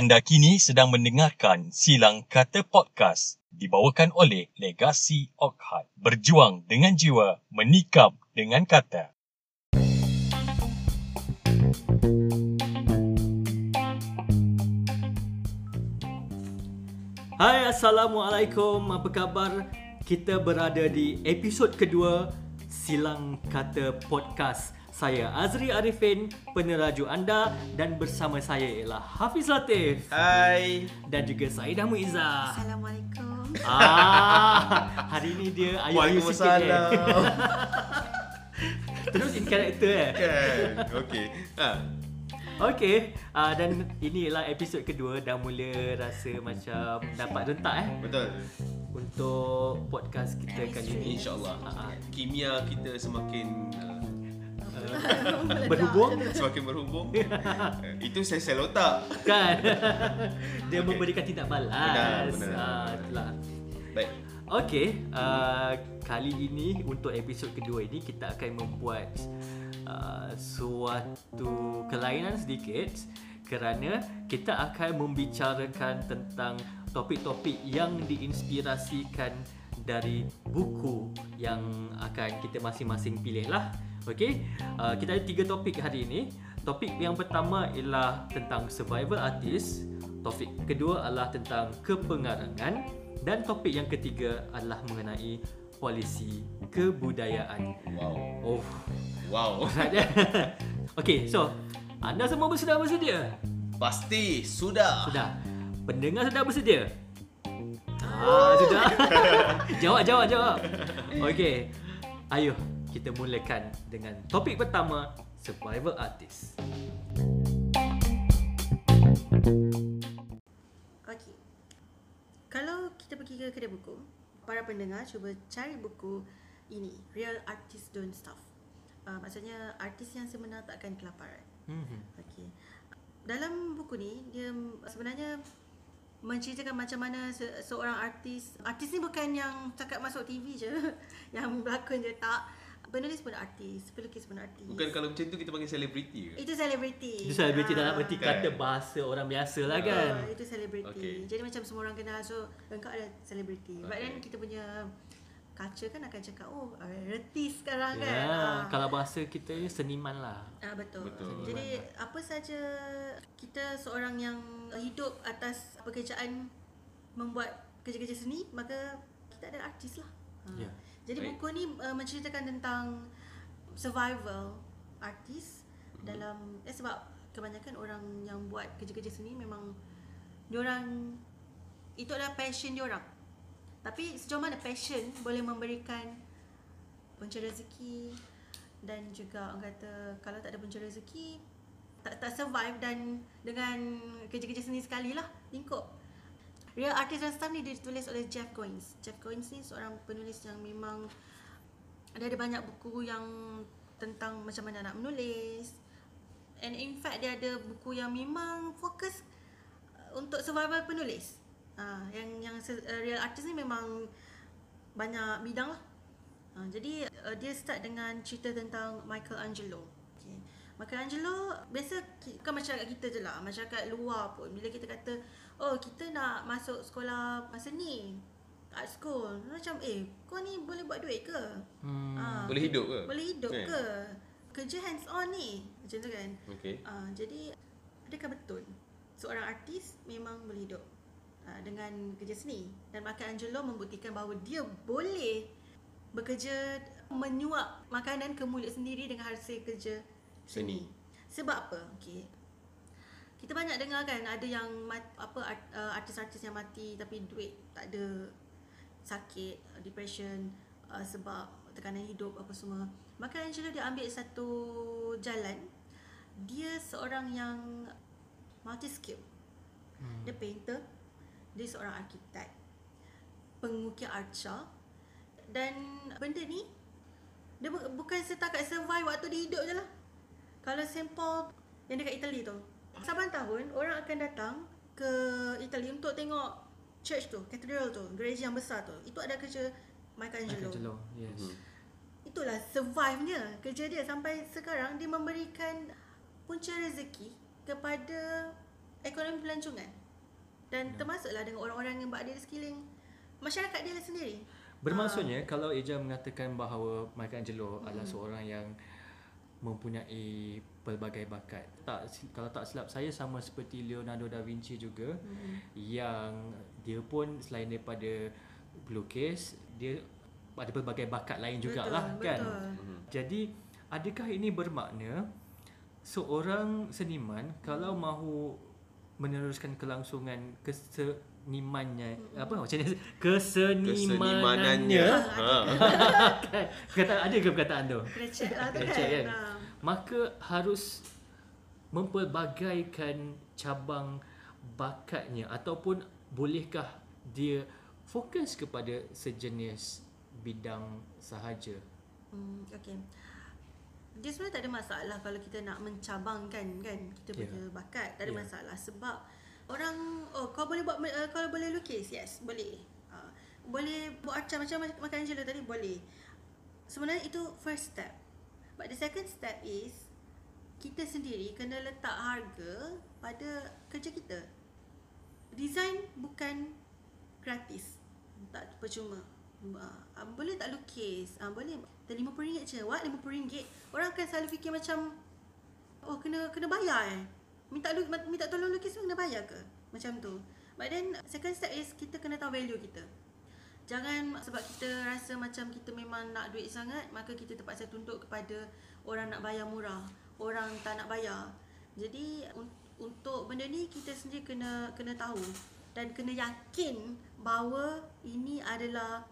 Anda kini sedang mendengarkan Silang Kata Podcast dibawakan oleh Legasi Okhad. Berjuang dengan jiwa, menikam dengan kata. Hai Assalamualaikum Apa khabar? Kita berada di episod kedua Silang Kata Podcast Saya Azri Arifin Peneraju anda Dan bersama saya ialah Hafiz Latif Hai. Dan juga Saidah Muizzah Assalamualaikum. ah, Hari ni dia ayu-ayu sikit eh. Waalaikumsalam. Terus in character eh kan. Okey. Ha. Okay uh, Dan ini ialah episod kedua Dah mula rasa macam Dapat rentak eh Betul. Untuk podcast kita kali ni Insya-Allah. Ah, ah. Kimia kita semakin uh, Berhubung semakin berhubung. Uh, Itu sel-sel otak. Kan Dia Okey. memberikan tindak balas Benar, benar. Ah, itulah. Baik. Okay uh, Kali ini Untuk episod kedua ini Kita akan membuat uh, Suatu Kelainan sedikit Kerana Kita akan membicarakan Tentang Topik-topik Yang diinspirasikan Dari buku Yang akan kita masing-masing pilih lah Okay uh, Kita ada tiga topik hari ini Topik yang pertama ialah Tentang survival artist Topik kedua adalah tentang kepengarangan dan topik yang ketiga adalah mengenai polisi kebudayaan. Wow. Oh, Wow. ya. Okey, so anda semua bersedia bersedia? Pasti sudah. Sudah. Pendengar sudah bersedia? Ah, sudah. jawab, jawab, jawab. Okey. Ayuh, kita mulakan dengan topik pertama, survival artist. Okey. Kalau kita pergi ke kedai buku, para pendengar cuba cari buku ini, Real Artists Don't Starve. Uh, maksudnya artis yang sebenar takkan kelaparan. Hmm. Okey. Dalam buku ni dia sebenarnya menceritakan macam mana se- seorang artis. Artis ni bukan yang cakap masuk TV je, yang berlakon je tak. Penulis pun artis, pelukis pun artis. Bukan kalau macam tu kita panggil selebriti ke? itu selebriti. Itu selebriti Ah. dalam erti kata bahasa orang biasa lah kan. Ah, itu selebriti. Okay. Jadi macam semua orang kenal so engkau ada selebriti. Okay. But then kita punya culture kan akan cakap oh reti sekarang Ya, kan. Ah. kalau bahasa kita ni seniman lah. Ah betul. Betul. Jadi apa saja kita seorang yang hidup atas pekerjaan membuat kerja-kerja seni maka kita ada artis lah. Ah. Ya. Jadi Baik. buku ni uh, menceritakan tentang survival artis dalam eh sebab kebanyakan orang yang buat kerja-kerja seni memang diorang itu adalah passion diorang. Tapi sejauh mana passion boleh memberikan punca rezeki dan juga orang kata kalau tak ada punca rezeki tak tak survive dan dengan kerja-kerja seni sekali lah lingkup. Real Artist and Stuff ni ditulis oleh Jeff Goins. Jeff Goins ni seorang penulis yang memang dia ada banyak buku yang tentang macam mana nak menulis. And in fact dia ada buku yang memang fokus uh, untuk survival penulis. Uh, yang yang uh, real artist ni memang banyak bidang lah. Uh, jadi uh, dia start dengan cerita tentang Michelangelo. Okay. Michelangelo biasa ki- bukan masyarakat kita je lah, masyarakat luar pun bila kita kata oh kita nak masuk sekolah seni art school macam eh kau ni boleh buat duit ke? Hmm. Ah, Boleh hidup ke? Boleh hidup Kan? ke? Kerja hands on ni. Macam tu kan? Okey. Uh, jadi adakah betul seorang artis memang boleh hidup uh, dengan kerja seni dan Michelangelo membuktikan bahawa dia boleh bekerja menyuap makanan ke mulut sendiri dengan hasil kerja Seni. seni. Sebab apa? Okey. Kita banyak dengar kan ada yang mat, apa uh, artis-artis yang mati tapi duit tak ada sakit, depression uh, sebab tekanan hidup apa semua. Michelangelo dia ambil satu jalan. Dia seorang yang multi skill. Hmm. Dia painter, dia seorang arkitek, pengukir arca dan benda ni dia bu- bukan setakat survive waktu dia hidup je lah. Kalau. Paul yang dekat Italy tu, saban tahun orang akan datang ke Italy untuk tengok church tu, cathedral tu, gereja yang besar tu. Itu ada kerja Michelangelo. Michelangelo. Yes. Hmm. Itulah survive-nya kerja dia sampai sekarang dia memberikan punca rezeki kepada ekonomi pelancongan. Dan termasuklah dengan orang-orang yang berada di sekeliling masyarakat dia sendiri. Bermaksudnya kalau Eja mengatakan bahawa Michelangelo adalah seorang yang mempunyai pelbagai bakat. Tak kalau tak silap saya sama seperti Leonardo da Vinci juga yang dia pun selain daripada pelukis dia ada pelbagai bakat lain jugalah Betul, kan. betul. Jadi adakah ini bermakna seorang seniman kalau mahu meneruskan kelangsungan kesenimannya apa macam ni kesenimanannya Kesenimanannya. Ha. kan kata ada ke perkataan tu check lah tu kan. kan? Ha. Maka harus mempelbagaikan cabang bakatnya ataupun bolehkah dia fokus kepada sejenis bidang sahaja Hmm, okay. Dia sebenarnya tak ada masalah kalau kita nak mencabangkan kan kita Ya. punya bakat. Tak ada Ya. masalah sebab orang oh kau boleh buat uh, kau boleh lukis. Yes, boleh. Uh, boleh buat acar macam makan Angela tadi boleh. Sebenarnya itu first step. But the second step is kita sendiri kena letak harga pada kerja kita. Design bukan gratis. Tak percuma. Uh, boleh tak lukis? Uh, boleh. Dan RM50 je. What? RM50? Orang akan selalu fikir macam oh kena kena bayar eh. Minta lu, minta tolong lukis pun kena bayar ke? Macam tu. But then second step is kita kena tahu value kita. Jangan sebab kita rasa macam kita memang nak duit sangat maka kita terpaksa tuntut kepada orang nak bayar murah, orang tak nak bayar. Jadi un- untuk benda ni kita sendiri kena kena tahu dan kena yakin bahawa ini adalah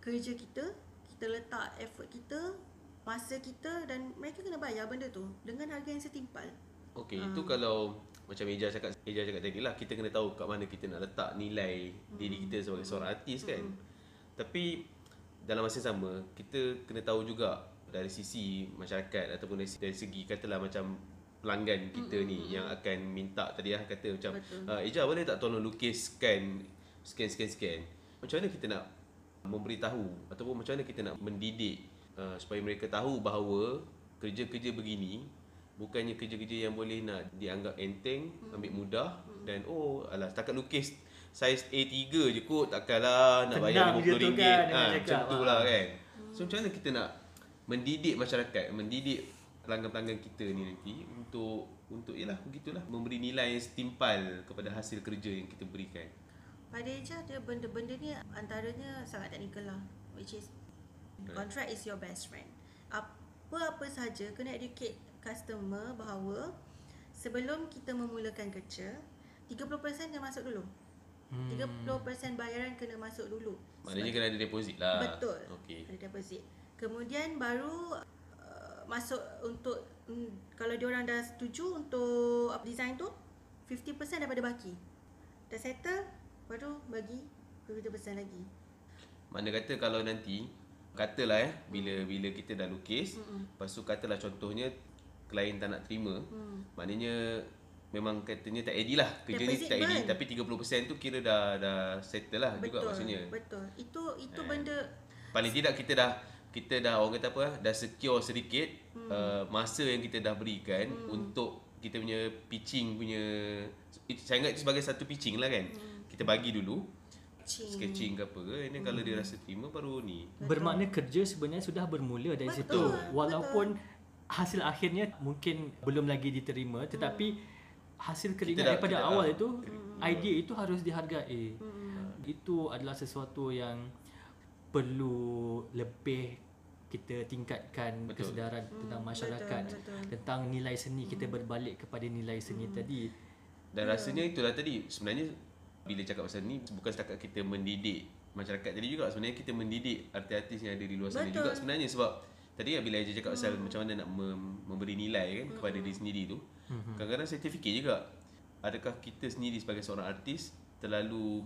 kerja kita, kita letak effort kita, masa kita dan mereka kena bayar benda tu dengan harga yang setimpal. Okey, Ah. itu kalau macam Eja cakap Eja cakap tadi lah kita kena tahu kat mana kita nak letak nilai diri kita sebagai seorang artis kan. Tapi dalam masa yang sama kita kena tahu juga dari sisi masyarakat ataupun dari, dari segi katalah macam pelanggan kita ni yang akan minta tadi lah kata macam uh, Eja boleh tak tolong lukiskan scan scan scan. Macam mana kita nak memberitahu ataupun macam mana kita nak mendidik uh, supaya mereka tahu bahawa kerja-kerja begini bukannya kerja-kerja yang boleh nak dianggap enteng, ambil mudah dan oh alah setakat lukis saiz A3 je kot takkanlah nak bayar Tenang je RM50. tu kan, ha, macam tu ah. lah kan. So macam mana kita nak mendidik masyarakat, mendidik pelanggan-pelanggan kita ni nanti untuk untuk yalah begitulah memberi nilai yang setimpal kepada hasil kerja yang kita berikan. Pada Eja dia benda-benda ni antaranya sangat teknikal lah which is contract is your best friend. Apa-apa saja kena educate customer bahawa sebelum kita memulakan kerja 30% kena masuk dulu. Hmm. 30% bayaran kena masuk dulu. Maknanya kena ada deposit lah. Betul. Okey. Ada deposit. Kemudian baru uh, masuk untuk mm, kalau dia orang dah setuju untuk up design tu 50% daripada baki. Dah settle baru bagi 50% lagi. Mana kata kalau nanti katalah eh bila bila kita dah lukis, mm lepas tu katalah contohnya klien tak nak terima, Hmm. maknanya memang katanya tak ready lah kerja ni tak ready tapi 30% tu kira dah dah settle lah juga maksudnya. Betul. Itu itu Eh. benda Paling tidak kita dah kita dah orang kata apa ah, dah secure sedikit Hmm. uh, masa yang kita dah berikan untuk kita punya pitching punya saya itu sebagai satu pitching lah kan. Hmm. Kita bagi dulu sketching. sketching ke apa ke ini kalau Hmm. dia rasa terima baru ni. Bermakna kerja sebenarnya sudah bermula dari Betul, situ. Walaupun hasil akhirnya mungkin belum lagi diterima tetapi hasil keringat dah- daripada kita awal dah- itu idea itu harus dihargai. Itu adalah sesuatu yang perlu lebih kita tingkatkan Betul. kesedaran tentang masyarakat betul, betul. tentang nilai seni kita berbalik kepada nilai seni tadi. Dan rasanya itulah tadi sebenarnya bila cakap pasal ni bukan setakat kita mendidik masyarakat tadi juga sebenarnya kita mendidik artis-artis yang ada di luar sana Betul. juga sebenarnya sebab tadi kan bila Aja cakap pasal macam mana nak mem- memberi nilai kan kepada diri sendiri tu kadang-kadang saya terfikir juga adakah kita sendiri sebagai seorang artis terlalu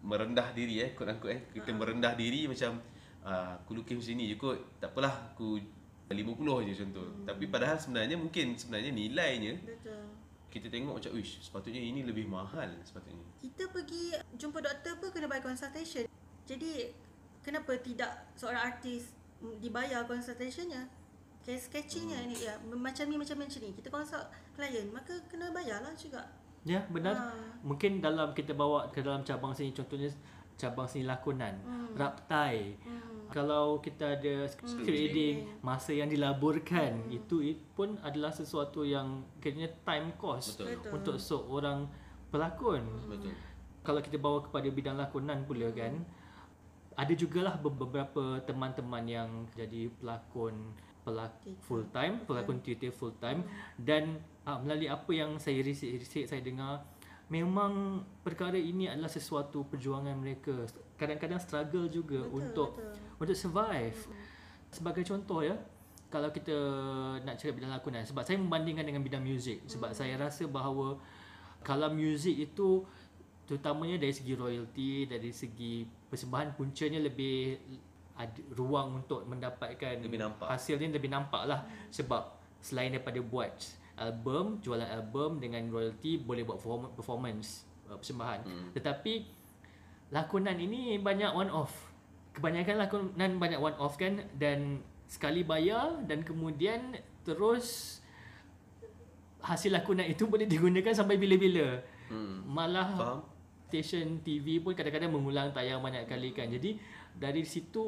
merendah diri eh quote unquote eh kita merendah diri macam ah, aku lukis macam ni je kot tak apalah aku 50 je contoh. Tapi padahal sebenarnya mungkin sebenarnya nilainya Betul. kita tengok macam wish sepatutnya ini lebih mahal sepatutnya. Kita pergi jumpa doktor pun kena bayar consultation. Jadi kenapa tidak seorang artis dibayar consultationnya? Case sketchingnya ni ya macam ni macam macam ni. Kita consult klien maka kena bayarlah juga. Ya, benar. Ha. Mungkin dalam kita bawa ke dalam cabang seni contohnya cabang seni lakonan, Hmm. raptai. Hmm. Kalau kita ada script reading, masa yang dilaburkan itu it pun adalah sesuatu yang kiranya time cost Betul. Untuk seorang pelakon. Betul. Kalau kita bawa kepada bidang lakonan pula kan, ada jugalah be- beberapa teman-teman yang jadi pelakon Theater. full time, pelakon teater full time dan uh, melalui apa yang saya research saya dengar memang perkara ini adalah sesuatu perjuangan mereka. Kadang-kadang struggle juga Betul, untuk betul. untuk survive. Sebagai contoh ya, kalau kita nak cakap bidang lakonan sebab saya membandingkan dengan bidang muzik sebab saya rasa bahawa kalau muzik itu terutamanya dari segi royalty, dari segi persembahan puncanya lebih ada ruang untuk mendapatkan Lebih nampak. hasil ni lebih nampak lah sebab selain daripada buat album, jualan album dengan royalty boleh buat perform- performance uh, persembahan. Hmm. Tetapi lakonan ini banyak one off. Kebanyakan lakonan banyak one off kan dan sekali bayar dan kemudian terus hasil lakonan itu boleh digunakan sampai bila-bila. Hmm. Malah Faham? Stesen TV pun kadang-kadang mengulang tayang banyak kali kan. Jadi dari situ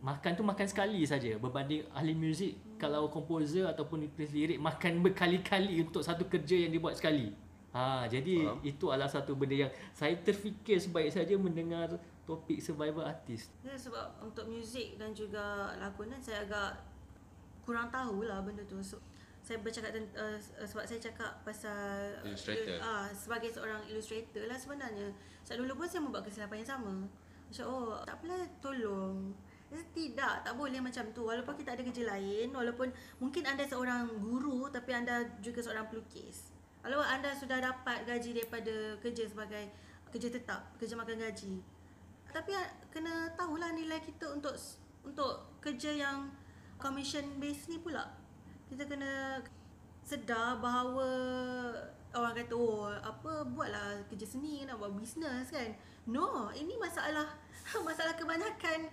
makan tu makan sekali saja berbanding ahli muzik kalau komposer ataupun penulis lirik makan berkali-kali untuk satu kerja yang dibuat sekali. Ha, jadi Faham. itu adalah satu benda yang saya terfikir sebaik saja mendengar topik survivor artist. Ya, sebab untuk muzik dan juga lakonan saya agak kurang tahu lah benda tu. So, saya bercakap tent- uh, sebab saya cakap pasal Illustrator. ah sebagai seorang illustrator lah sebenarnya. Sebab dulu pun saya membuat kesilapan yang sama. Macam oh tak apalah tolong. Eh, Tidak, tak boleh macam tu. Walaupun kita ada kerja lain, walaupun mungkin anda seorang guru tapi anda juga seorang pelukis. Kalau anda sudah dapat gaji daripada kerja sebagai kerja tetap, kerja makan gaji. Tapi ah, kena tahulah nilai kita untuk untuk kerja yang commission base ni pula. Kita kena sedar bahawa orang kata oh apa buatlah kerja seni nak buat bisnes kan. No, ini masalah masalah kebanyakan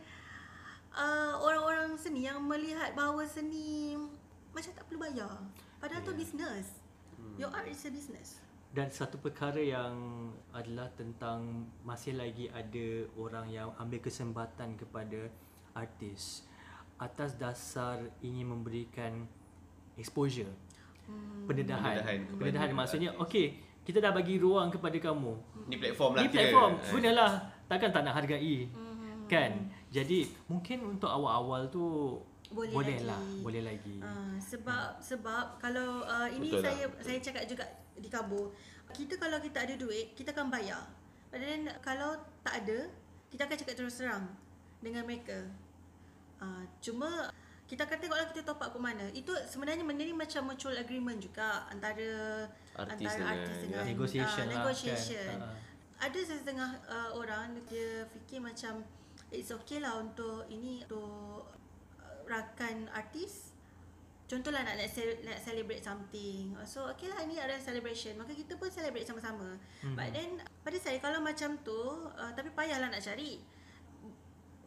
uh, orang-orang seni yang melihat bahawa seni macam tak perlu bayar. Padahal tu bisnes. Your art is a business. Dan satu perkara yang adalah tentang masih lagi ada orang yang ambil kesempatan kepada artis atas dasar ingin memberikan exposure. Hmm. Pendedahan. Pendedahan Pendedahan maksudnya okey, kita dah bagi ruang kepada kamu. Ni platform lah Ni platform, Eh. gunalah. Takkan tak nak hargai. Hmm. Kan? Jadi mungkin untuk awal-awal tu Boleh boleh lagi. lah, boleh lagi. Uh, sebab sebab kalau uh, ini Betul lah, saya betul. saya cakap juga di kabur. Kita kalau kita ada duit, kita akan bayar. But then kalau tak ada, kita akan cakap terus terang dengan mereka. Uh, cuma kita akan tengoklah kita top up ke mana. Itu sebenarnya benda ni macam mutual agreement juga antara Artis antara dengan- artis dengan Negotiation ah, lah negotiation. kan. Ah. Ada setengah uh, orang dia fikir macam it's okay lah untuk ini untuk uh, rakan artis Contohlah nak nak, nak celebrate something. So okay lah ni ada celebration. Maka kita pun celebrate sama-sama. Mm-hmm. But then pada saya kalau macam tu uh, tapi payahlah nak cari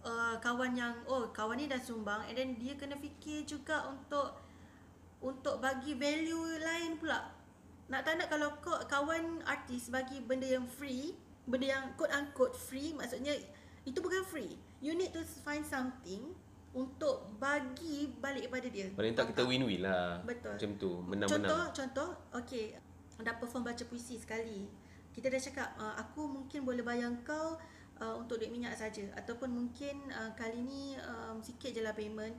uh, kawan yang oh kawan ni dah sumbang and then dia kena fikir juga untuk untuk bagi value lain pula. Nak tak nak kalau kau kawan artis bagi benda yang free, benda yang quote unquote free maksudnya itu bukan free. You need to find something untuk bagi balik kepada dia. Paling tak kita win-win lah. Betul. Macam tu, Contoh, menang-menang. contoh, okey, dah perform baca puisi sekali. Kita dah cakap, uh, aku mungkin boleh bayar kau uh, untuk duit minyak saja ataupun mungkin uh, kali ni um, sikit je lah payment.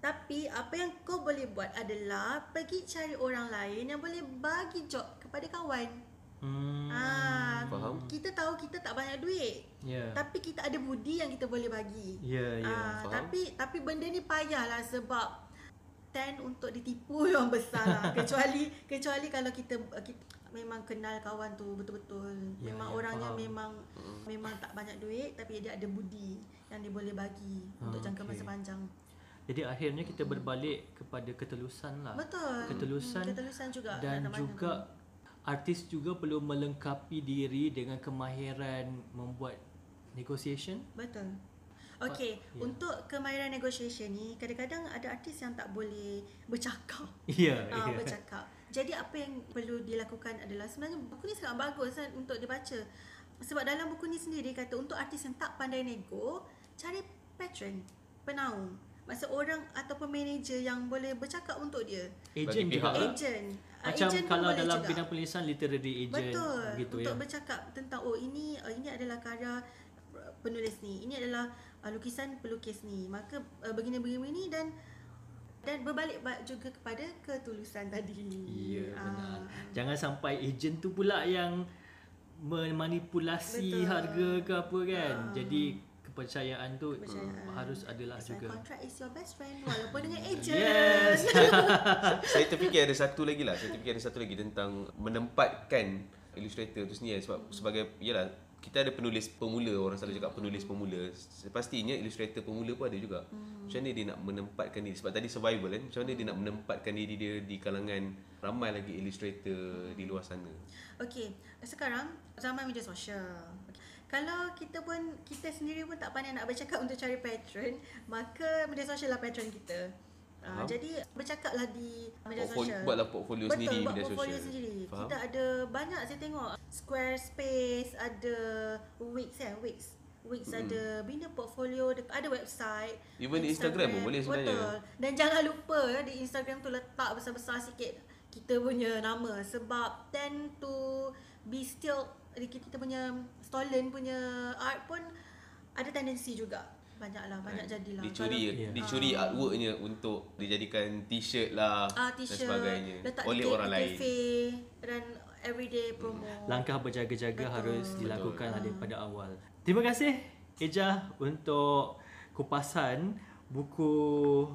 Tapi apa yang kau boleh buat adalah pergi cari orang lain yang boleh bagi job kepada kawan. Hmm. Ah, Faham. kita tahu kita tak banyak duit. Ya. Tapi kita ada budi yang kita boleh bagi. Ya, ya. Ah, faham. tapi tapi benda ni payahlah sebab tend untuk ditipu yang besar lah. kecuali kecuali kalau kita, kita memang kenal kawan tu betul-betul. Ya, memang ya, orangnya faham. memang memang tak banyak duit tapi dia ada budi yang dia boleh bagi untuk Ah, jangka okey. masa panjang. Jadi akhirnya kita berbalik kepada ketelusan lah. Betul. Ketelusan Hmm, ketelusan juga dan juga artis juga perlu melengkapi diri dengan kemahiran membuat negotiation. Betul. Okey, ya. untuk kemahiran negotiation ni kadang-kadang ada artis yang tak boleh bercakap. Ya, Ah, ya. bercakap. Jadi apa yang perlu dilakukan adalah sebenarnya buku ni sangat bagus kan untuk dibaca. Sebab dalam buku ni sendiri kata untuk artis yang tak pandai nego, cari patron, penaung. Maksud orang ataupun manager yang boleh bercakap untuk dia. Agent juga. pihak- Agent. Ah, Macam agent kalau boleh dalam juga. bidang penulisan literary agent Betul. gitu untuk ya. bercakap tentang oh ini uh, ini adalah karya uh, penulis ni. Ini adalah uh, lukisan pelukis ni. Maka uh, begini-begini dan dan berbalik ba- juga kepada ketulusan tadi. Ya benar. Ah. Jangan sampai agent tu pula yang memanipulasi Betul. harga ke apa kan. Ah. Jadi kepercayaan tu Kepercayaan. harus adalah why juga. Contract is your best friend walaupun dengan agent. Yes. saya terfikir ada satu lagi lah. Saya terfikir ada satu lagi tentang menempatkan illustrator tu sendiri sebab sebagai yalah kita ada penulis pemula orang selalu cakap penulis pemula pastinya illustrator pemula pun ada juga hmm. macam mana dia nak menempatkan diri sebab tadi survival kan macam mana dia nak menempatkan diri dia di kalangan ramai lagi illustrator di luar sana Okey, sekarang zaman media sosial. Kalau kita pun kita sendiri pun tak pandai nak bercakap untuk cari patron, maka media sosial lah patron kita. Uh, Faham. jadi bercakaplah di media Portfolio- sosial. buatlah portfolio Betul, sendiri buat media portfolio sosial. sendiri. Faham? Kita ada banyak saya tengok Squarespace, ada Wix kan, Wix. Wix Mm-mm. ada bina portfolio, ada website. Even di Instagram pun boleh sebenarnya. Betul. Dan jangan lupa ya, di Instagram tu letak besar-besar sikit kita punya nama sebab tend to be still kita punya stolen punya art pun ada tendensi juga. Banyaklah, banyak jadilah. dicuri Ya. yeah. dicuri artworknya untuk dijadikan t-shirt lah Kalau, ah, dan t-shirt, sebagainya letak oleh orang lain cafe dan everyday promo. Langkah berjaga-jaga Betul. harus dilakukan Betul. daripada awal. Terima kasih Eja untuk kupasan buku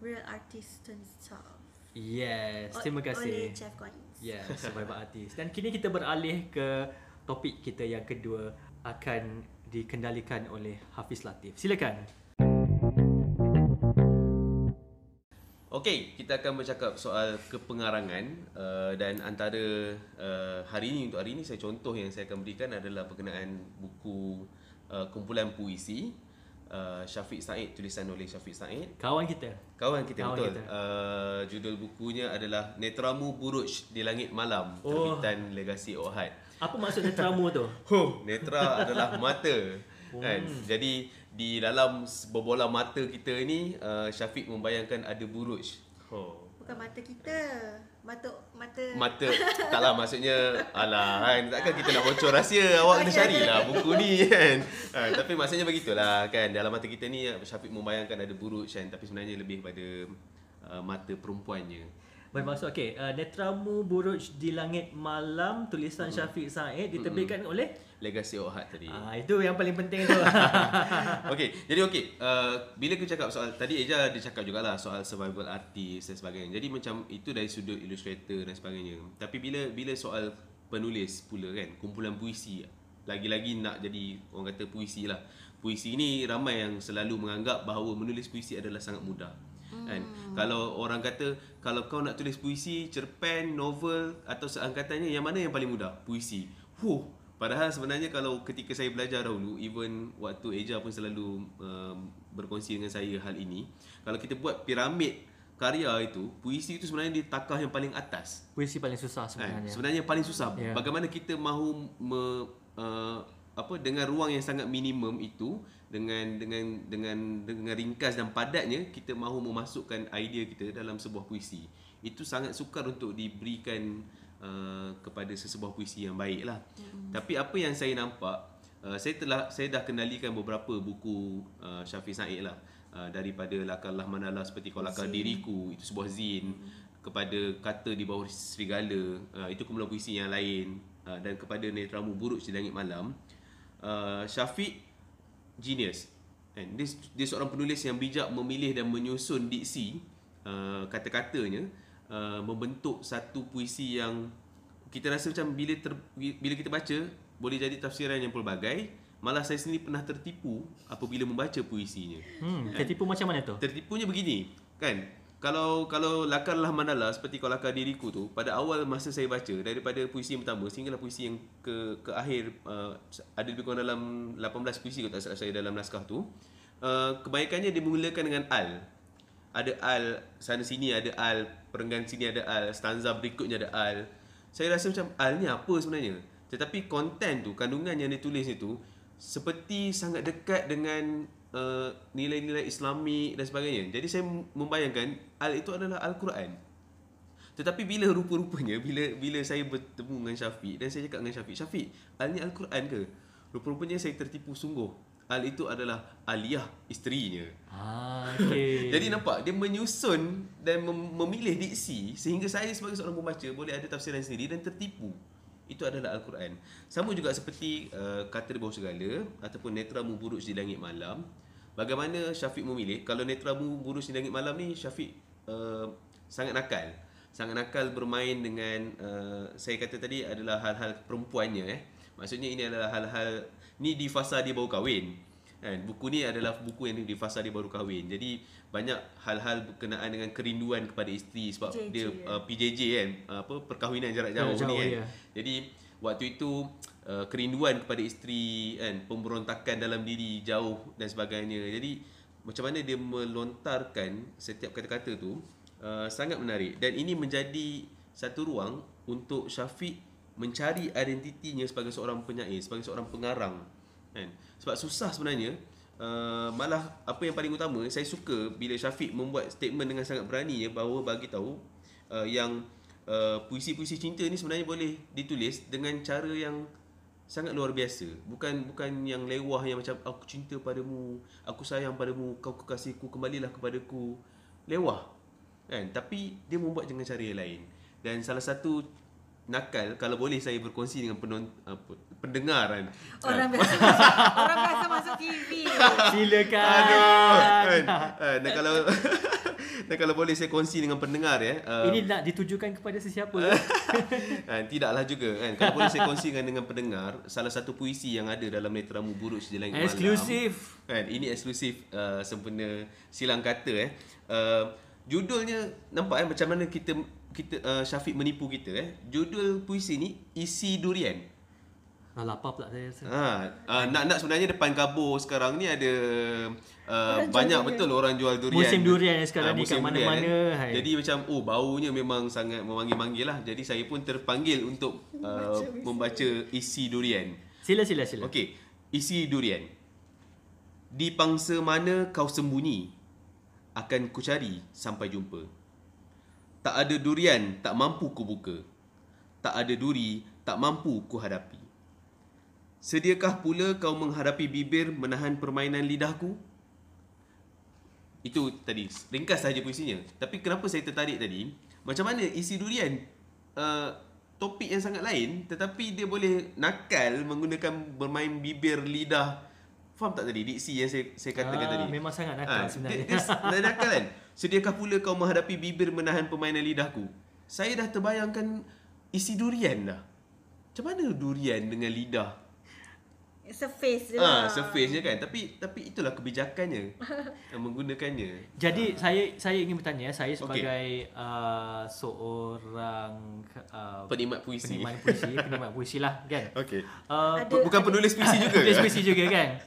Real artist turns tough. Yes, O- terima Oleh kasih. Jeff Collins. Yes, Survivor Artist. Dan kini kita beralih ke topik kita yang kedua akan dikendalikan oleh Hafiz Latif. Silakan. Okey, kita akan bercakap soal kepengarangan uh, dan antara uh, hari ini untuk hari ini saya contoh yang saya akan berikan adalah berkenaan buku uh, kumpulan puisi uh, Syafiq Said tulisan oleh Syafiq Said. Kawan kita. Kawan kita Kawan betul. kita. Uh, judul bukunya adalah Netramu Buruj di Langit Malam Oh. terbitan Legasi Ohad. Apa maksud netramu tu? Huh, netra adalah mata. Kan? Jadi di dalam berbola mata kita ni uh, Syafiq membayangkan ada buruj. Oh. Bukan mata kita. Mata mata Mata taklah maksudnya alah kan takkan kita nak bocor rahsia awak kena carilah buku ni kan. Ha, tapi maksudnya begitulah kan dalam mata kita ni Syafiq membayangkan ada buruj kan tapi sebenarnya lebih pada uh, mata perempuannya. Bermaksud okey, uh, Netramu Buruj di Langit Malam tulisan Syafiq Said diterbitkan oleh Legasi Ohad tadi. Ah itu yang paling penting tu. Okey, jadi okey, uh, bila kita cakap soal tadi Eja dia cakap jugalah soal survival artist dan sebagainya. Jadi macam itu dari sudut illustrator dan sebagainya. Tapi bila bila soal penulis pula kan, kumpulan puisi lagi-lagi nak jadi orang kata puisi lah. Puisi ni ramai yang selalu menganggap bahawa menulis puisi adalah sangat mudah. Kan? Kalau orang kata kalau kau nak tulis puisi, cerpen, novel atau seangkatannya yang mana yang paling mudah? Puisi. Huh, Padahal sebenarnya kalau ketika saya belajar dahulu, even waktu Eja pun selalu um, berkongsi dengan saya hal ini. Kalau kita buat piramid karya itu, puisi itu sebenarnya di takah yang paling atas. Puisi paling susah Kan? sebenarnya. Sebenarnya paling susah. Ya. Bagaimana kita mahu me, uh, apa dengan ruang yang sangat minimum itu dengan dengan dengan dengan ringkas dan padatnya kita mahu memasukkan idea kita dalam sebuah puisi. Itu sangat sukar untuk diberikan uh, kepada sesebuah puisi yang baik lah. Hmm. Tapi apa yang saya nampak, uh, saya telah saya dah kendalikan beberapa buku uh, Syafiq Said lah. Uh, daripada Lakarlah Manala seperti Kau Zin. Diriku itu sebuah zin kepada Kata di bawah serigala uh, itu kumpulan puisi yang lain uh, dan kepada Netramu Buruj di Langit Malam uh, Syafiq genius and dia, dia seorang penulis yang bijak memilih dan menyusun diksi uh, kata-katanya uh, membentuk satu puisi yang kita rasa macam bila ter, bila kita baca boleh jadi tafsiran yang pelbagai malah saya sendiri pernah tertipu apabila membaca puisinya Hmm, tertipu macam mana tu? Tertipunya begini, kan? Kalau kalau lakarlah mandala seperti kalau lakar diriku tu pada awal masa saya baca daripada puisi yang pertama sehinggalah puisi yang ke ke akhir uh, ada lebih kurang dalam 18 puisi kalau tak salah saya dalam naskah tu uh, kebanyakannya dimulakan dengan al. Ada al sana sini ada al perenggan sini ada al stanza berikutnya ada al. Saya rasa macam al ni apa sebenarnya? Tetapi konten tu kandungan yang ditulis itu seperti sangat dekat dengan uh, nilai-nilai Islamik dan sebagainya jadi saya membayangkan al itu adalah al-Quran tetapi bila rupa-rupanya bila bila saya bertemu dengan Syafiq dan saya cakap dengan Syafiq Syafiq al ni al-Quran ke rupa-rupanya saya tertipu sungguh Al itu adalah Aliyah isterinya. Ah, okay. Jadi nampak dia menyusun dan mem- memilih diksi sehingga saya sebagai seorang pembaca boleh ada tafsiran sendiri dan tertipu. Itu adalah Al-Quran. Sama juga seperti uh, kata di bawah segala ataupun netramu buruj di langit malam. Bagaimana Syafiq memilih? Kalau netramu buruj di langit malam ni Syafiq uh, sangat nakal. Sangat nakal bermain dengan uh, saya kata tadi adalah hal-hal perempuannya eh. Maksudnya ini adalah hal-hal ni di fasa dia baru kahwin. Kan? Buku ni adalah buku yang di fasa dia baru kahwin. Jadi banyak hal-hal berkenaan dengan kerinduan kepada isteri sebab PJJ, dia ya. uh, PJJ kan, uh, apa perkahwinan jarak jauh, Jarak ni jauh, kan. ya. Jadi waktu itu uh, kerinduan kepada isteri kan, pemberontakan dalam diri jauh dan sebagainya. Jadi macam mana dia melontarkan setiap kata-kata tu uh, sangat menarik dan ini menjadi satu ruang untuk Syafiq mencari identitinya sebagai seorang penyair, sebagai seorang pengarang. Kan? Sebab susah sebenarnya uh, malah apa yang paling utama saya suka bila Syafiq membuat statement dengan sangat berani ya bahawa bagi tahu uh, yang uh, puisi-puisi cinta ni sebenarnya boleh ditulis dengan cara yang sangat luar biasa. Bukan bukan yang lewah yang macam aku cinta padamu, aku sayang padamu, kau kekasihku, kembalilah kepadaku. Lewah. Kan? Tapi dia membuat dengan cara yang lain. Dan salah satu nakal kalau boleh saya berkongsi dengan penon, apa, pendengar kan. Orang biasa orang biasa masuk TV. Silakan. Aduh. Kan? Ah, Dan kalau dan kalau boleh saya kongsi dengan pendengar ya. uh, Ini nak ditujukan kepada sesiapa? kan, tidaklah juga kan. Kalau boleh saya kongsikan dengan pendengar salah satu puisi yang ada dalam Neteramu Buruj di Langit Malam. Eksklusif. Kan, ini eksklusif uh, sempena silang kata eh. Uh, judulnya nampak eh macam mana kita kita uh, Syafiq menipu kita eh. Judul puisi ni isi durian. Dah lapar pula saya rasa. Ha, uh, nak nak sebenarnya depan kabur sekarang ni ada uh, banyak betul orang jual durian. Musim durian sekarang Ah, ni kat musim mana-mana, durian, hai. Jadi macam oh baunya memang sangat memanggil-manggil lah. Jadi saya pun terpanggil untuk uh, membaca isi durian. Sila sila sila. Okey, isi durian. Di pangsa mana kau sembunyi akan ku cari sampai jumpa. Tak ada durian tak mampu ku buka. Tak ada duri tak mampu ku hadapi. Sediakah pula kau menghadapi bibir menahan permainan lidahku? Itu tadi ringkas saja puisinya. Tapi kenapa saya tertarik tadi? Macam mana isi durian uh, topik yang sangat lain tetapi dia boleh nakal menggunakan bermain bibir lidah. Faham tak tadi diksi yang saya saya katakan Ah, tadi? memang sangat nakal Ah, sebenarnya. Dia, dia nakal kan? Sediakah pula kau menghadapi bibir menahan permainan lidahku? Saya dah terbayangkan isi durian dah. Macam mana durian dengan lidah? Surface je Ah, lah. surface je kan. Tapi tapi itulah kebijakannya yang menggunakannya. Jadi saya saya ingin bertanya saya sebagai uh, seorang uh, Penikmat puisi. penikmat puisi, penikmat puisi lah kan. Okey. Uh, Ada- Bukan penulis puisi juga. Tulis puisi juga kan.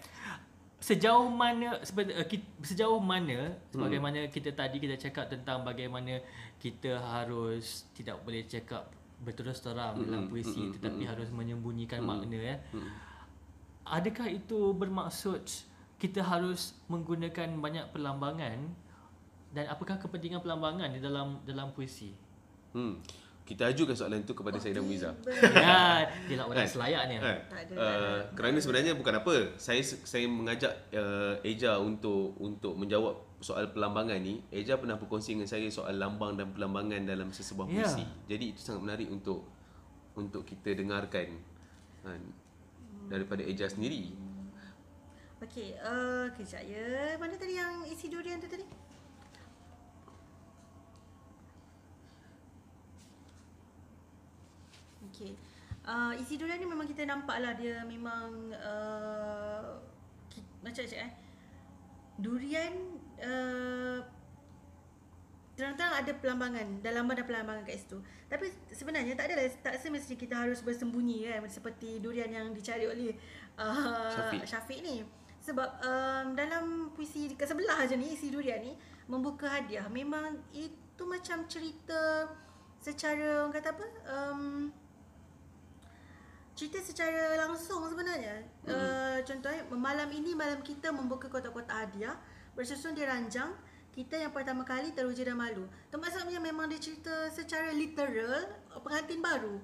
Sejauh mana uh, sejauh mana sebagaimana kita tadi kita cakap tentang bagaimana kita harus tidak boleh cakap berterus terang dalam puisi tetapi harus menyembunyikan makna ya. Adakah itu bermaksud kita harus menggunakan banyak perlambangan dan apakah kepentingan perlambangan di dalam dalam puisi? Hmm. Kita ajukan soalan itu kepada Sayyidina Muiza. ya, dia nak orang Kan? selayaknya. Kan? Tak ada, Uh, kerana sebenarnya bukan apa. Saya saya mengajak uh, Eja untuk untuk menjawab soal perlambangan ni. Eja pernah berkongsi dengan saya soal lambang dan perlambangan dalam sesebuah Ya. puisi. Jadi itu sangat menarik untuk untuk kita dengarkan kan, daripada Eja sendiri. Okey, uh, kejap ya. Mana tadi yang isi durian tu tadi? Okey. Uh, isi durian ni memang kita nampak lah dia memang uh, macam cakap eh. Durian uh, terang-terang ada pelambangan, dalam ada pelambangan kat situ. Tapi sebenarnya tak adalah tak semestinya kita harus bersembunyi kan seperti durian yang dicari oleh uh, Syafiq. Syafiq ni. Sebab um, dalam puisi ke sebelah aja ni isi durian ni membuka hadiah memang itu macam cerita secara orang kata apa um, cerita secara langsung sebenarnya mm. uh, contohnya malam ini malam kita membuka kotak-kotak hadiah bersusun diranjang kita yang pertama kali teruja dan malu termasuknya memang dia cerita secara literal pengantin baru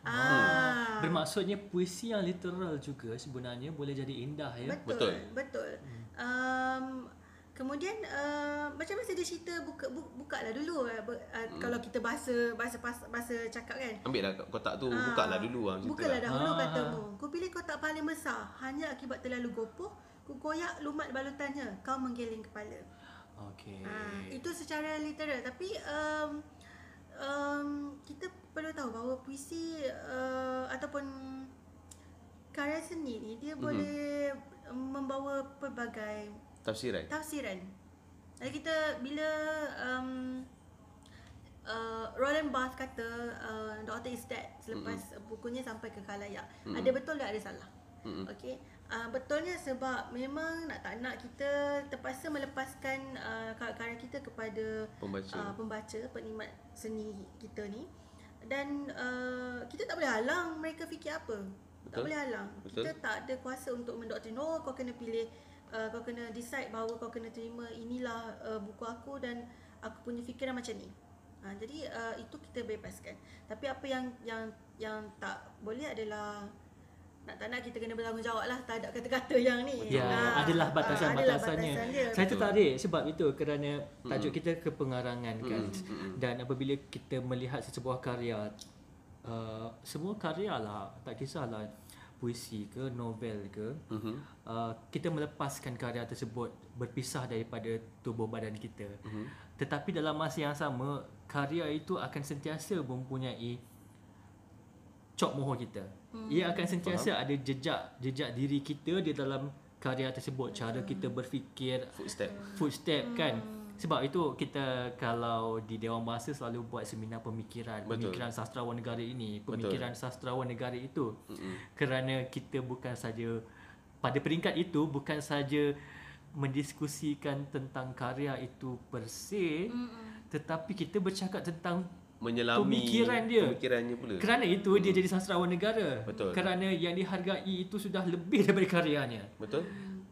Ah. Bermaksudnya puisi yang literal juga sebenarnya boleh jadi indah ya. Betul. Betul. betul. Um, kemudian uh, macam masa dia cerita buka bu, buka lah dulu uh, hmm. kalau kita bahasa bahasa bahasa cakap kan. Ambil lah kotak tu uh, buka lah dulu lah. Buka lah dahulu ah. katamu. Kau pilih kotak paling besar hanya akibat terlalu gopoh. Ku koyak lumat balutannya. Kau menggeling kepala. Okey. Uh, itu secara literal tapi um, um, kita perlu tahu bahawa puisi uh, ataupun karya seni ni dia mm-hmm. boleh membawa pelbagai tafsiran. Tafsiran. Jadi kita bila um, uh, Roland Barthes kata uh, Doctor is dead selepas mm-hmm. bukunya sampai ke khalayak. Mm-hmm. Ada betul tak ada salah? Mm-hmm. Okey. Uh, betulnya sebab memang nak tak nak kita terpaksa melepaskan uh, karya kita kepada pembaca, uh, pembaca penikmat seni kita ni. Dan uh, kita tak boleh halang mereka fikir apa. Betul. tak boleh halang. Betul. kita tak ada kuasa untuk mendoktrin oh kau kena pilih uh, kau kena decide bahawa kau kena terima inilah uh, buku aku dan aku punya fikiran macam ni. Ha, jadi uh, itu kita bebaskan. Tapi apa yang yang yang tak boleh adalah nak tak nak kita kena bertanggungjawab lah terhadap kata-kata yang ni. Ya, ha, adalah batasan-batasannya. Batasan Saya tertarik sebab itu kerana tajuk hmm. kita kepengarangan kan. Hmm. Dan apabila kita melihat sesebuah karya, uh, semua karya lah, tak kisahlah puisi ke, novel ke, uh-huh. uh, kita melepaskan karya tersebut berpisah daripada tubuh badan kita. Uh-huh. Tetapi dalam masa yang sama, karya itu akan sentiasa mempunyai cok mohon kita. Hmm. Ia akan sentiasa Faham? ada jejak jejak diri kita di dalam karya tersebut, cara kita berfikir, footstep. Footstep hmm. kan. Sebab itu kita kalau di Dewan Bahasa selalu buat seminar pemikiran, Betul. pemikiran sastrawan negara ini, pemikiran Betul. sastrawan negara itu. Hmm. Kerana kita bukan saja pada peringkat itu bukan saja mendiskusikan tentang karya itu per se, hmm. tetapi kita bercakap tentang menyelami pemikiran dia. pemikirannya pula. Kerana itu hmm. dia jadi sastrawan negara. Betul. Kerana yang dihargai itu sudah lebih daripada karyanya. Betul.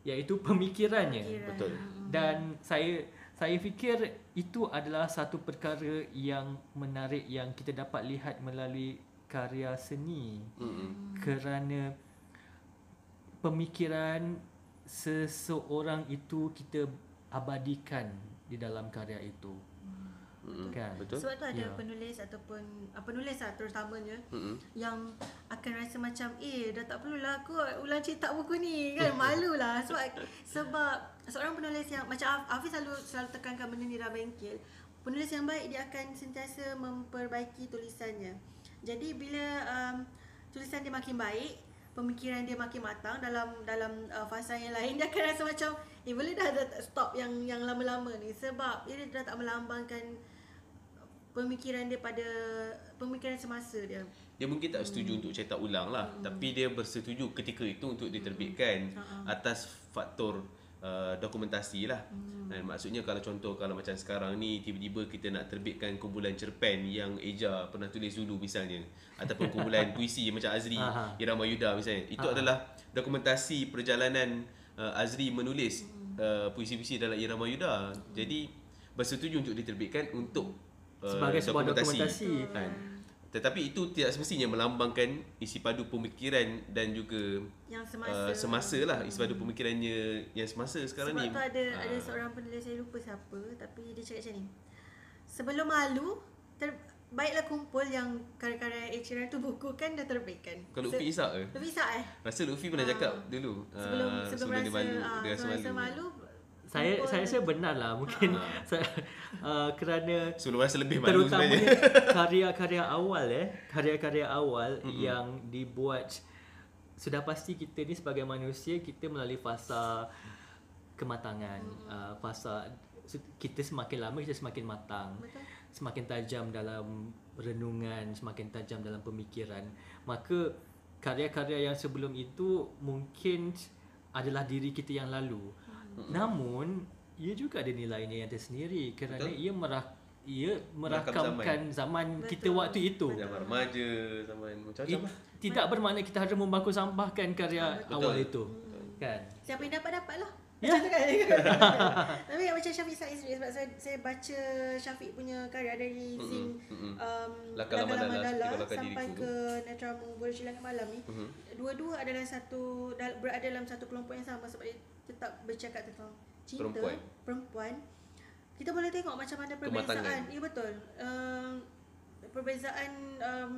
Iaitu pemikirannya. Pemikiran. betul. Dan saya saya fikir itu adalah satu perkara yang menarik yang kita dapat lihat melalui karya seni. Hmm. kerana pemikiran seseorang itu kita abadikan di dalam karya itu Mm-hmm. Kan? Betul. Sebab tu ada yeah. penulis ataupun uh, penulis lah terutamanya mm-hmm. yang akan rasa macam eh dah tak perlulah aku ulang cetak buku ni kan malulah sebab sebab seorang penulis yang macam Hafiz selalu selalu tekankan benda ni dalam bengkel penulis yang baik dia akan sentiasa memperbaiki tulisannya. Jadi bila um, tulisan dia makin baik pemikiran dia makin matang dalam dalam uh, fasa yang lain dia akan rasa macam eh boleh dah, dah stop yang yang lama-lama ni sebab dia dah tak melambangkan pemikiran dia pada pemikiran semasa dia. Dia mungkin tak setuju hmm. untuk cetak ulang lah hmm. tapi dia bersetuju ketika itu untuk diterbitkan hmm. atas faktor uh, dokumentasi lah. Hmm. Dan maksudnya kalau contoh kalau macam sekarang ni tiba-tiba kita nak terbitkan kumpulan cerpen yang Eja pernah tulis dulu misalnya ataupun kumpulan puisi macam Azri Irama Yuda misalnya. Itu Aha. adalah dokumentasi perjalanan uh, Azri menulis hmm. uh, puisi-puisi dalam Irama Yuda. Jadi bersetuju untuk diterbitkan untuk Uh, sebagai sebuah dokumentasi, dokumentasi. Kan? tetapi itu tidak semestinya melambangkan isi padu pemikiran dan juga yang semasa, uh, semasa lah. Isi padu pemikirannya yang semasa sekarang sebab ni. sebab tu ada uh. ada seorang penulis saya lupa siapa tapi dia cakap macam ni. Sebelum malu ter, baiklah kumpul yang karya-karya Ed tu buku kan dah terbitkan. Kalau Luffy Isak ke? Luffy Isak eh? Rasa Luffy pernah uh, cakap dulu. Sebelum, uh, sebelum, sebelum rasa, dia malu, uh, dia rasa malu, malu saya saya rasa benar lah mungkin uh. uh, kerana sebelum rasa lebih malu terutamanya karya-karya awal eh karya-karya awal mm-hmm. yang dibuat sudah pasti kita ni sebagai manusia kita melalui fasa kematangan mm-hmm. uh, fasa kita semakin lama kita semakin matang Betul. semakin tajam dalam renungan semakin tajam dalam pemikiran maka karya-karya yang sebelum itu mungkin adalah diri kita yang lalu Namun ia juga ada nilainya yang tersendiri kerana Betul. ia merak ia Merakam merakamkan zaman, Betul. kita waktu itu. Zaman remaja, zaman macam-macam lah. tidak bermakna kita harus membangku sampahkan karya Betul. awal itu. Kan? Siapa yang dapat dapat lah. Ya. Macam kan. Tapi macam Syafiq Said sendiri sebab saya, saya baca Syafiq punya karya dari Zing mm-mm. um, Laka Lama Dala, Mandala Seperti Kolakkan sampai Diriku ke Netramu Boleh Langit Malam ni. Mhm. Dua-dua adalah satu berada dalam satu kelompok yang sama sebab dia tetap bercakap tentang cinta Perempuan. perempuan. Kita boleh tengok macam mana perbezaan. Ya betul. Um, perbezaan um,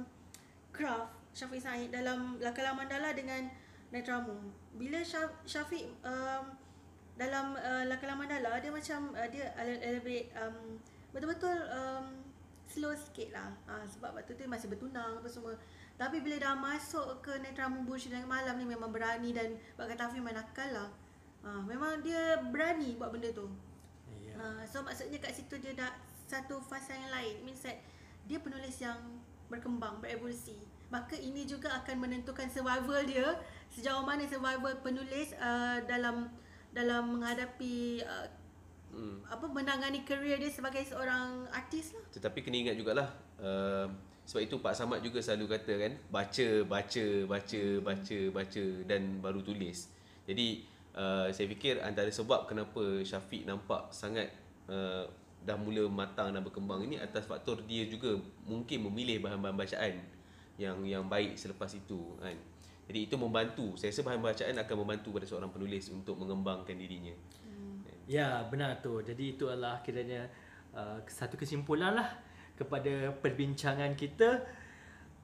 craft Syafiq Said dalam Lakalan Mandala dengan Netramu. Bila Syaf- Syafiq um, dalam uh, Lakalan Mandala dia macam uh, dia bit um, betul-betul um, slow sikit lah ha, sebab waktu tu masih bertunang apa semua tapi bila dah masuk ke Netramu Bush dan malam ni memang berani dan buat kata Afi main lah ha, memang dia berani buat benda tu Ya. Uh, so maksudnya kat situ dia dah satu fasa yang lain means that dia penulis yang berkembang berevolusi maka ini juga akan menentukan survival dia sejauh mana survival penulis uh, dalam dalam menghadapi uh, Hmm. apa menangani kerjaya dia sebagai seorang artis lah Tetapi kena ingat jugalah uh, sebab itu Pak Samad juga selalu kata kan baca baca baca baca baca dan baru tulis. Jadi uh, saya fikir antara sebab kenapa Syafiq nampak sangat uh, dah mula matang dan berkembang ini atas faktor dia juga mungkin memilih bahan-bahan bacaan yang yang baik selepas itu kan. Jadi itu membantu. Saya rasa bahan bacaan akan membantu pada seorang penulis untuk mengembangkan dirinya. Ya, benar tu. Jadi itu adalah kiranya uh, satu kesimpulan lah kepada perbincangan kita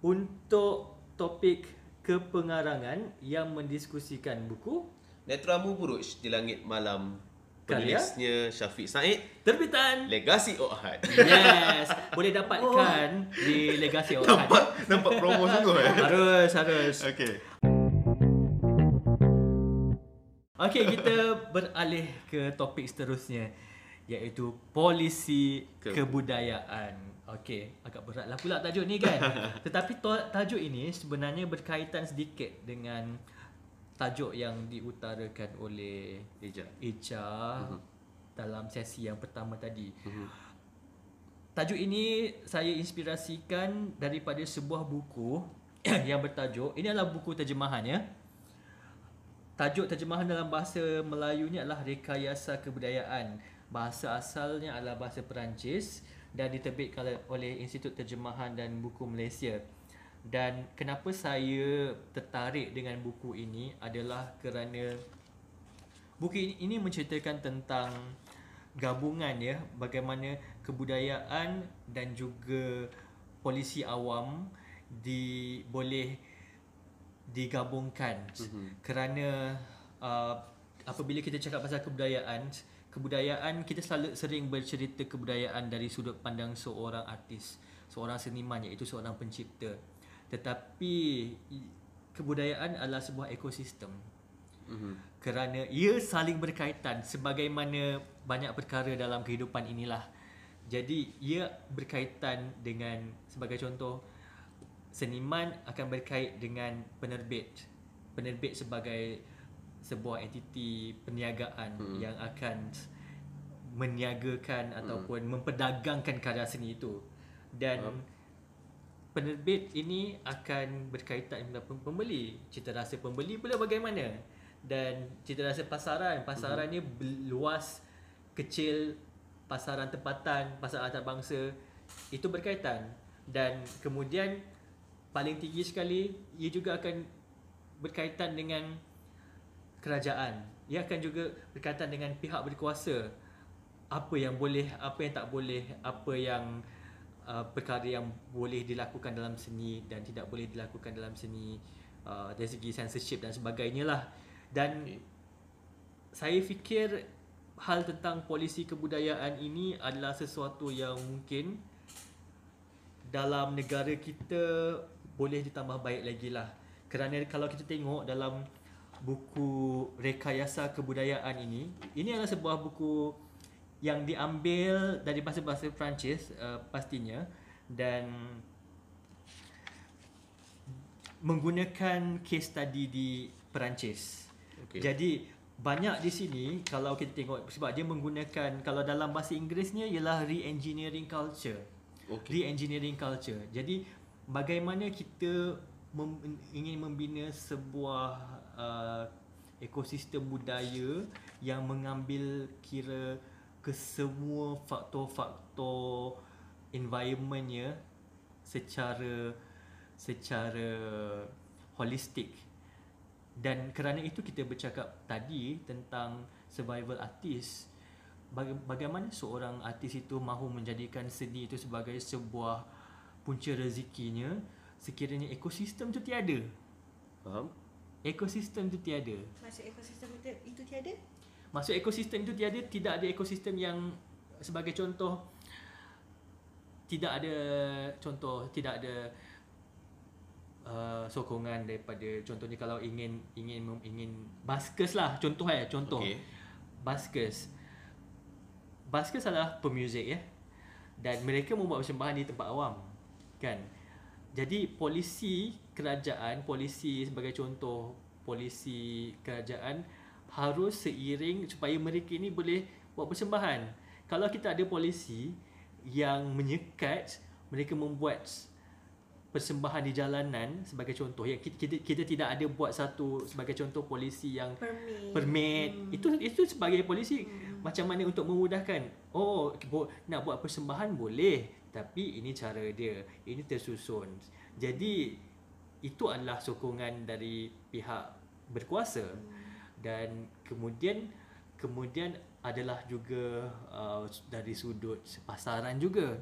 untuk topik kepengarangan yang mendiskusikan buku Netramu Buruj di Langit Malam Karya? Penulisnya Syafiq Said terbitan. Legasi Ohad Yes, boleh dapatkan di Legasi Orchard. Nampak Nampak promo sungguh eh Harus, harus. Okay Okey, kita beralih ke topik seterusnya iaitu polisi Ke- kebudayaan. Okey, agak beratlah pula tajuk ni kan. Tetapi tajuk ini sebenarnya berkaitan sedikit dengan tajuk yang diutarakan oleh Eja Echa Mhm. dalam sesi yang pertama tadi. Mhm. Tajuk ini saya inspirasikan daripada sebuah buku yang bertajuk ini adalah buku terjemahan ya. Tajuk terjemahan dalam bahasa Melayu ni adalah Rekayasa Kebudayaan. Bahasa asalnya adalah bahasa Perancis dan diterbitkan oleh Institut Terjemahan dan Buku Malaysia. Dan kenapa saya tertarik dengan buku ini adalah kerana buku ini, menceritakan tentang gabungan ya bagaimana kebudayaan dan juga polisi awam di boleh digabungkan mm-hmm. kerana uh, apabila kita cakap pasal kebudayaan kebudayaan kita selalu sering bercerita kebudayaan dari sudut pandang seorang artis seorang seniman iaitu seorang pencipta tetapi kebudayaan adalah sebuah ekosistem Mhm. kerana ia saling berkaitan sebagaimana banyak perkara dalam kehidupan inilah. Jadi ia berkaitan dengan sebagai contoh seniman akan berkait dengan penerbit. Penerbit sebagai sebuah entiti perniagaan hmm. yang akan meniagakan ataupun memperdagangkan karya seni itu. Dan Faham. Penerbit ini akan berkaitan dengan pem- pembeli. Cita rasa pembeli pula bagaimana? Dan cita rasa pasaran, pasarannya mm luas, kecil, pasaran tempatan, pasaran antarabangsa itu berkaitan. Dan kemudian paling tinggi sekali ia juga akan berkaitan dengan kerajaan. Ia akan juga berkaitan dengan pihak berkuasa. Apa yang boleh, apa yang tak boleh, apa yang uh, perkara yang boleh dilakukan dalam seni dan tidak boleh dilakukan dalam seni uh, dari segi censorship dan sebagainya lah. Dan Okay. saya fikir hal tentang polisi kebudayaan ini adalah sesuatu yang mungkin dalam negara kita boleh ditambah baik lagi lah. Kerana kalau kita tengok dalam buku Rekayasa Kebudayaan ini, ini adalah sebuah buku yang diambil dari bahasa-bahasa Perancis uh, pastinya dan menggunakan case study di Perancis. Okey. Jadi banyak di sini kalau kita tengok sebab dia menggunakan kalau dalam bahasa Inggerisnya ialah re-engineering culture. Okey. Re-engineering culture. Jadi bagaimana kita mem, ingin membina sebuah uh, ekosistem budaya yang mengambil kira ke semua faktor-faktor environmentnya secara secara holistik. Dan kerana itu kita bercakap tadi tentang survival artist. Baga- bagaimana seorang artis itu mahu menjadikan seni itu sebagai sebuah punca rezekinya? Sekiranya ekosistem itu tiada. Faham? ekosistem itu tiada. Masuk ekosistem itu, itu tiada? Maksud ekosistem itu tiada Tidak ada ekosistem yang Sebagai contoh Tidak ada Contoh Tidak ada uh, Sokongan daripada Contohnya kalau ingin Ingin ingin Baskers lah Contoh eh Contoh. Okey. Baskers Baskers adalah pemuzik ya. Dan mereka membuat persembahan di tempat awam Kan. Jadi polisi kerajaan Polisi sebagai contoh Polisi kerajaan Harus seiring Supaya mereka ni boleh Buat persembahan Kalau kita ada polisi Yang menyekat Mereka membuat Persembahan di jalanan Sebagai contoh ya, kita, kita, kita tidak ada buat satu Sebagai contoh polisi yang Permit. permit hmm. itu itu sebagai polisi hmm. macam mana untuk memudahkan oh bo- nak buat persembahan boleh tapi ini cara dia ini tersusun jadi itu adalah sokongan dari pihak berkuasa hmm. Dan kemudian kemudian adalah juga uh, dari sudut pasaran juga.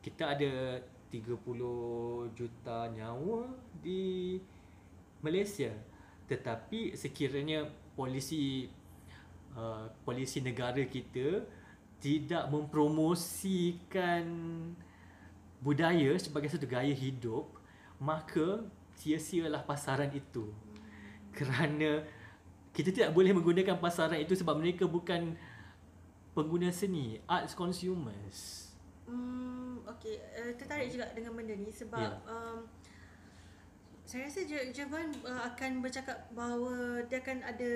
Kita ada 30 juta nyawa di Malaysia. Tetapi sekiranya polisi uh, polisi negara kita tidak mempromosikan budaya sebagai satu gaya hidup maka sia-sialah pasaran itu. Kerana kita tidak boleh menggunakan pasaran itu sebab mereka bukan pengguna seni arts consumers Hmm, okay. Uh, tertarik juga dengan benda ni sebab yeah. um, saya rasa Jerman uh, akan bercakap bahawa dia akan ada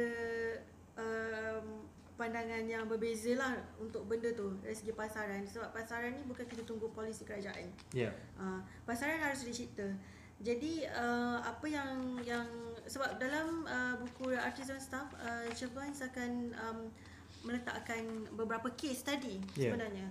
um, pandangan yang berbeza lah untuk benda tu dari segi pasaran sebab pasaran ni bukan kita tunggu polisi kerajaan. yeah. Uh, pasaran harus dicipta. Jadi uh, apa yang yang sebab dalam uh, buku Artisan Stuff uh, Chevans akan um, meletakkan beberapa case study Yeah. sebenarnya.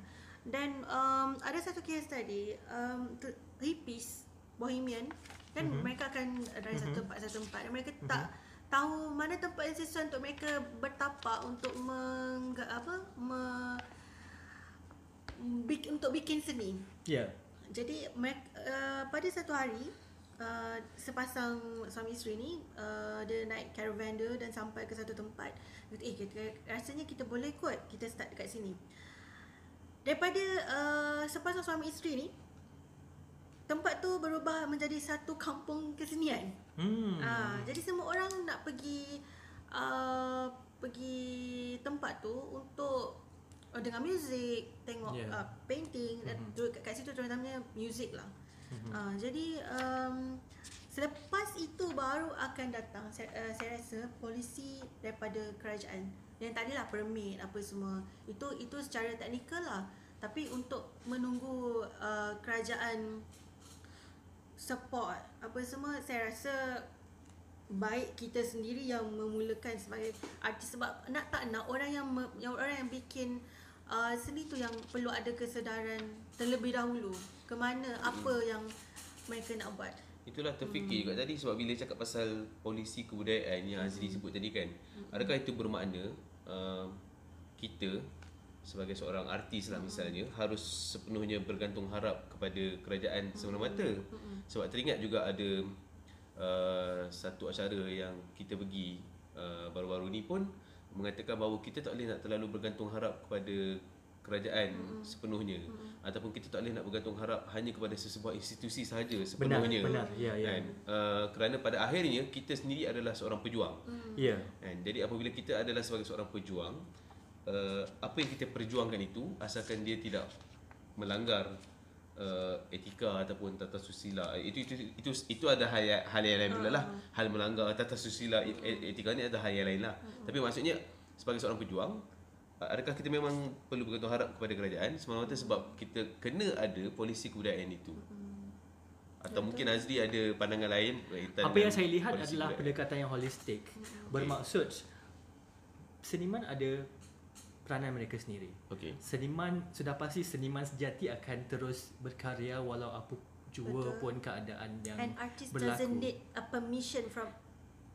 Dan um, ada satu case study um, hippies Bohemian kan mm-hmm. mereka akan dari mm-hmm. satu tempat satu tempat dan mereka mm-hmm. tak tahu mana tempat yang sesuai untuk mereka bertapak untuk meng, apa me, bik, untuk bikin seni. ya yeah. Jadi mereka, uh, pada satu hari uh, sepasang suami isteri ni uh, dia naik caravan dia dan sampai ke satu tempat. Kata, eh kita, rasanya kita boleh kot kita start dekat sini. Daripada uh, sepasang suami isteri ni tempat tu berubah menjadi satu kampung kesenian. hmm. Ah, jadi semua orang nak pergi uh, pergi tempat tu untuk uh, dengar muzik, tengok Yeah. uh, painting dan Mhm. mm-hmm. kat situ terutamanya muzik lah. Uh, jadi um, selepas itu baru akan datang saya, uh, saya rasa polisi daripada kerajaan yang tak adalah permit apa semua. Itu itu secara teknikal lah. Tapi untuk menunggu uh, kerajaan support apa semua saya rasa baik kita sendiri yang memulakan sebagai artis sebab nak tak nak orang yang me, orang yang bikin uh, seni tu yang perlu ada kesedaran terlebih dahulu ke mana apa yang mereka nak buat. Itulah terfikir juga tadi sebab bila cakap pasal polisi kebudayaan yang Azri sebut tadi kan. Adakah itu bermakna uh, kita sebagai seorang artis lah misalnya harus sepenuhnya bergantung harap kepada kerajaan semata-mata. Sebab teringat juga ada uh, satu acara yang kita pergi uh, baru-baru ni pun mengatakan bahawa kita tak boleh nak terlalu bergantung harap kepada kerajaan mm-hmm. sepenuhnya. Mm-hmm. ataupun kita tak boleh nak bergantung harap hanya kepada sesebuah institusi sahaja sepenuhnya. benar. Ya, ya. kan? Uh, kerana pada akhirnya kita sendiri adalah seorang pejuang. Ya. Kan? Jadi apabila kita adalah sebagai seorang pejuang uh, apa yang kita perjuangkan itu asalkan dia tidak melanggar uh, etika ataupun tata susila. Itu itu itu itu ada hal yang, hal yang lain pula lah. Hal melanggar tata susila e- e- etika ni ada hal yang lain lah. Tapi maksudnya sebagai seorang pejuang adakah kita memang perlu bergantung harap kepada kerajaan semata-mata sebab kita kena ada polisi kebudayaan itu atau mungkin Azri ada pandangan lain berkaitan Apa yang saya lihat adalah kebudayaan? pendekatan yang holistik. Bermaksud seniman ada peranan mereka sendiri. Okey. Seniman sudah pasti seniman sejati akan terus berkarya walau apa jua Betul. pun keadaan yang And artist berlaku. doesn't need a permission from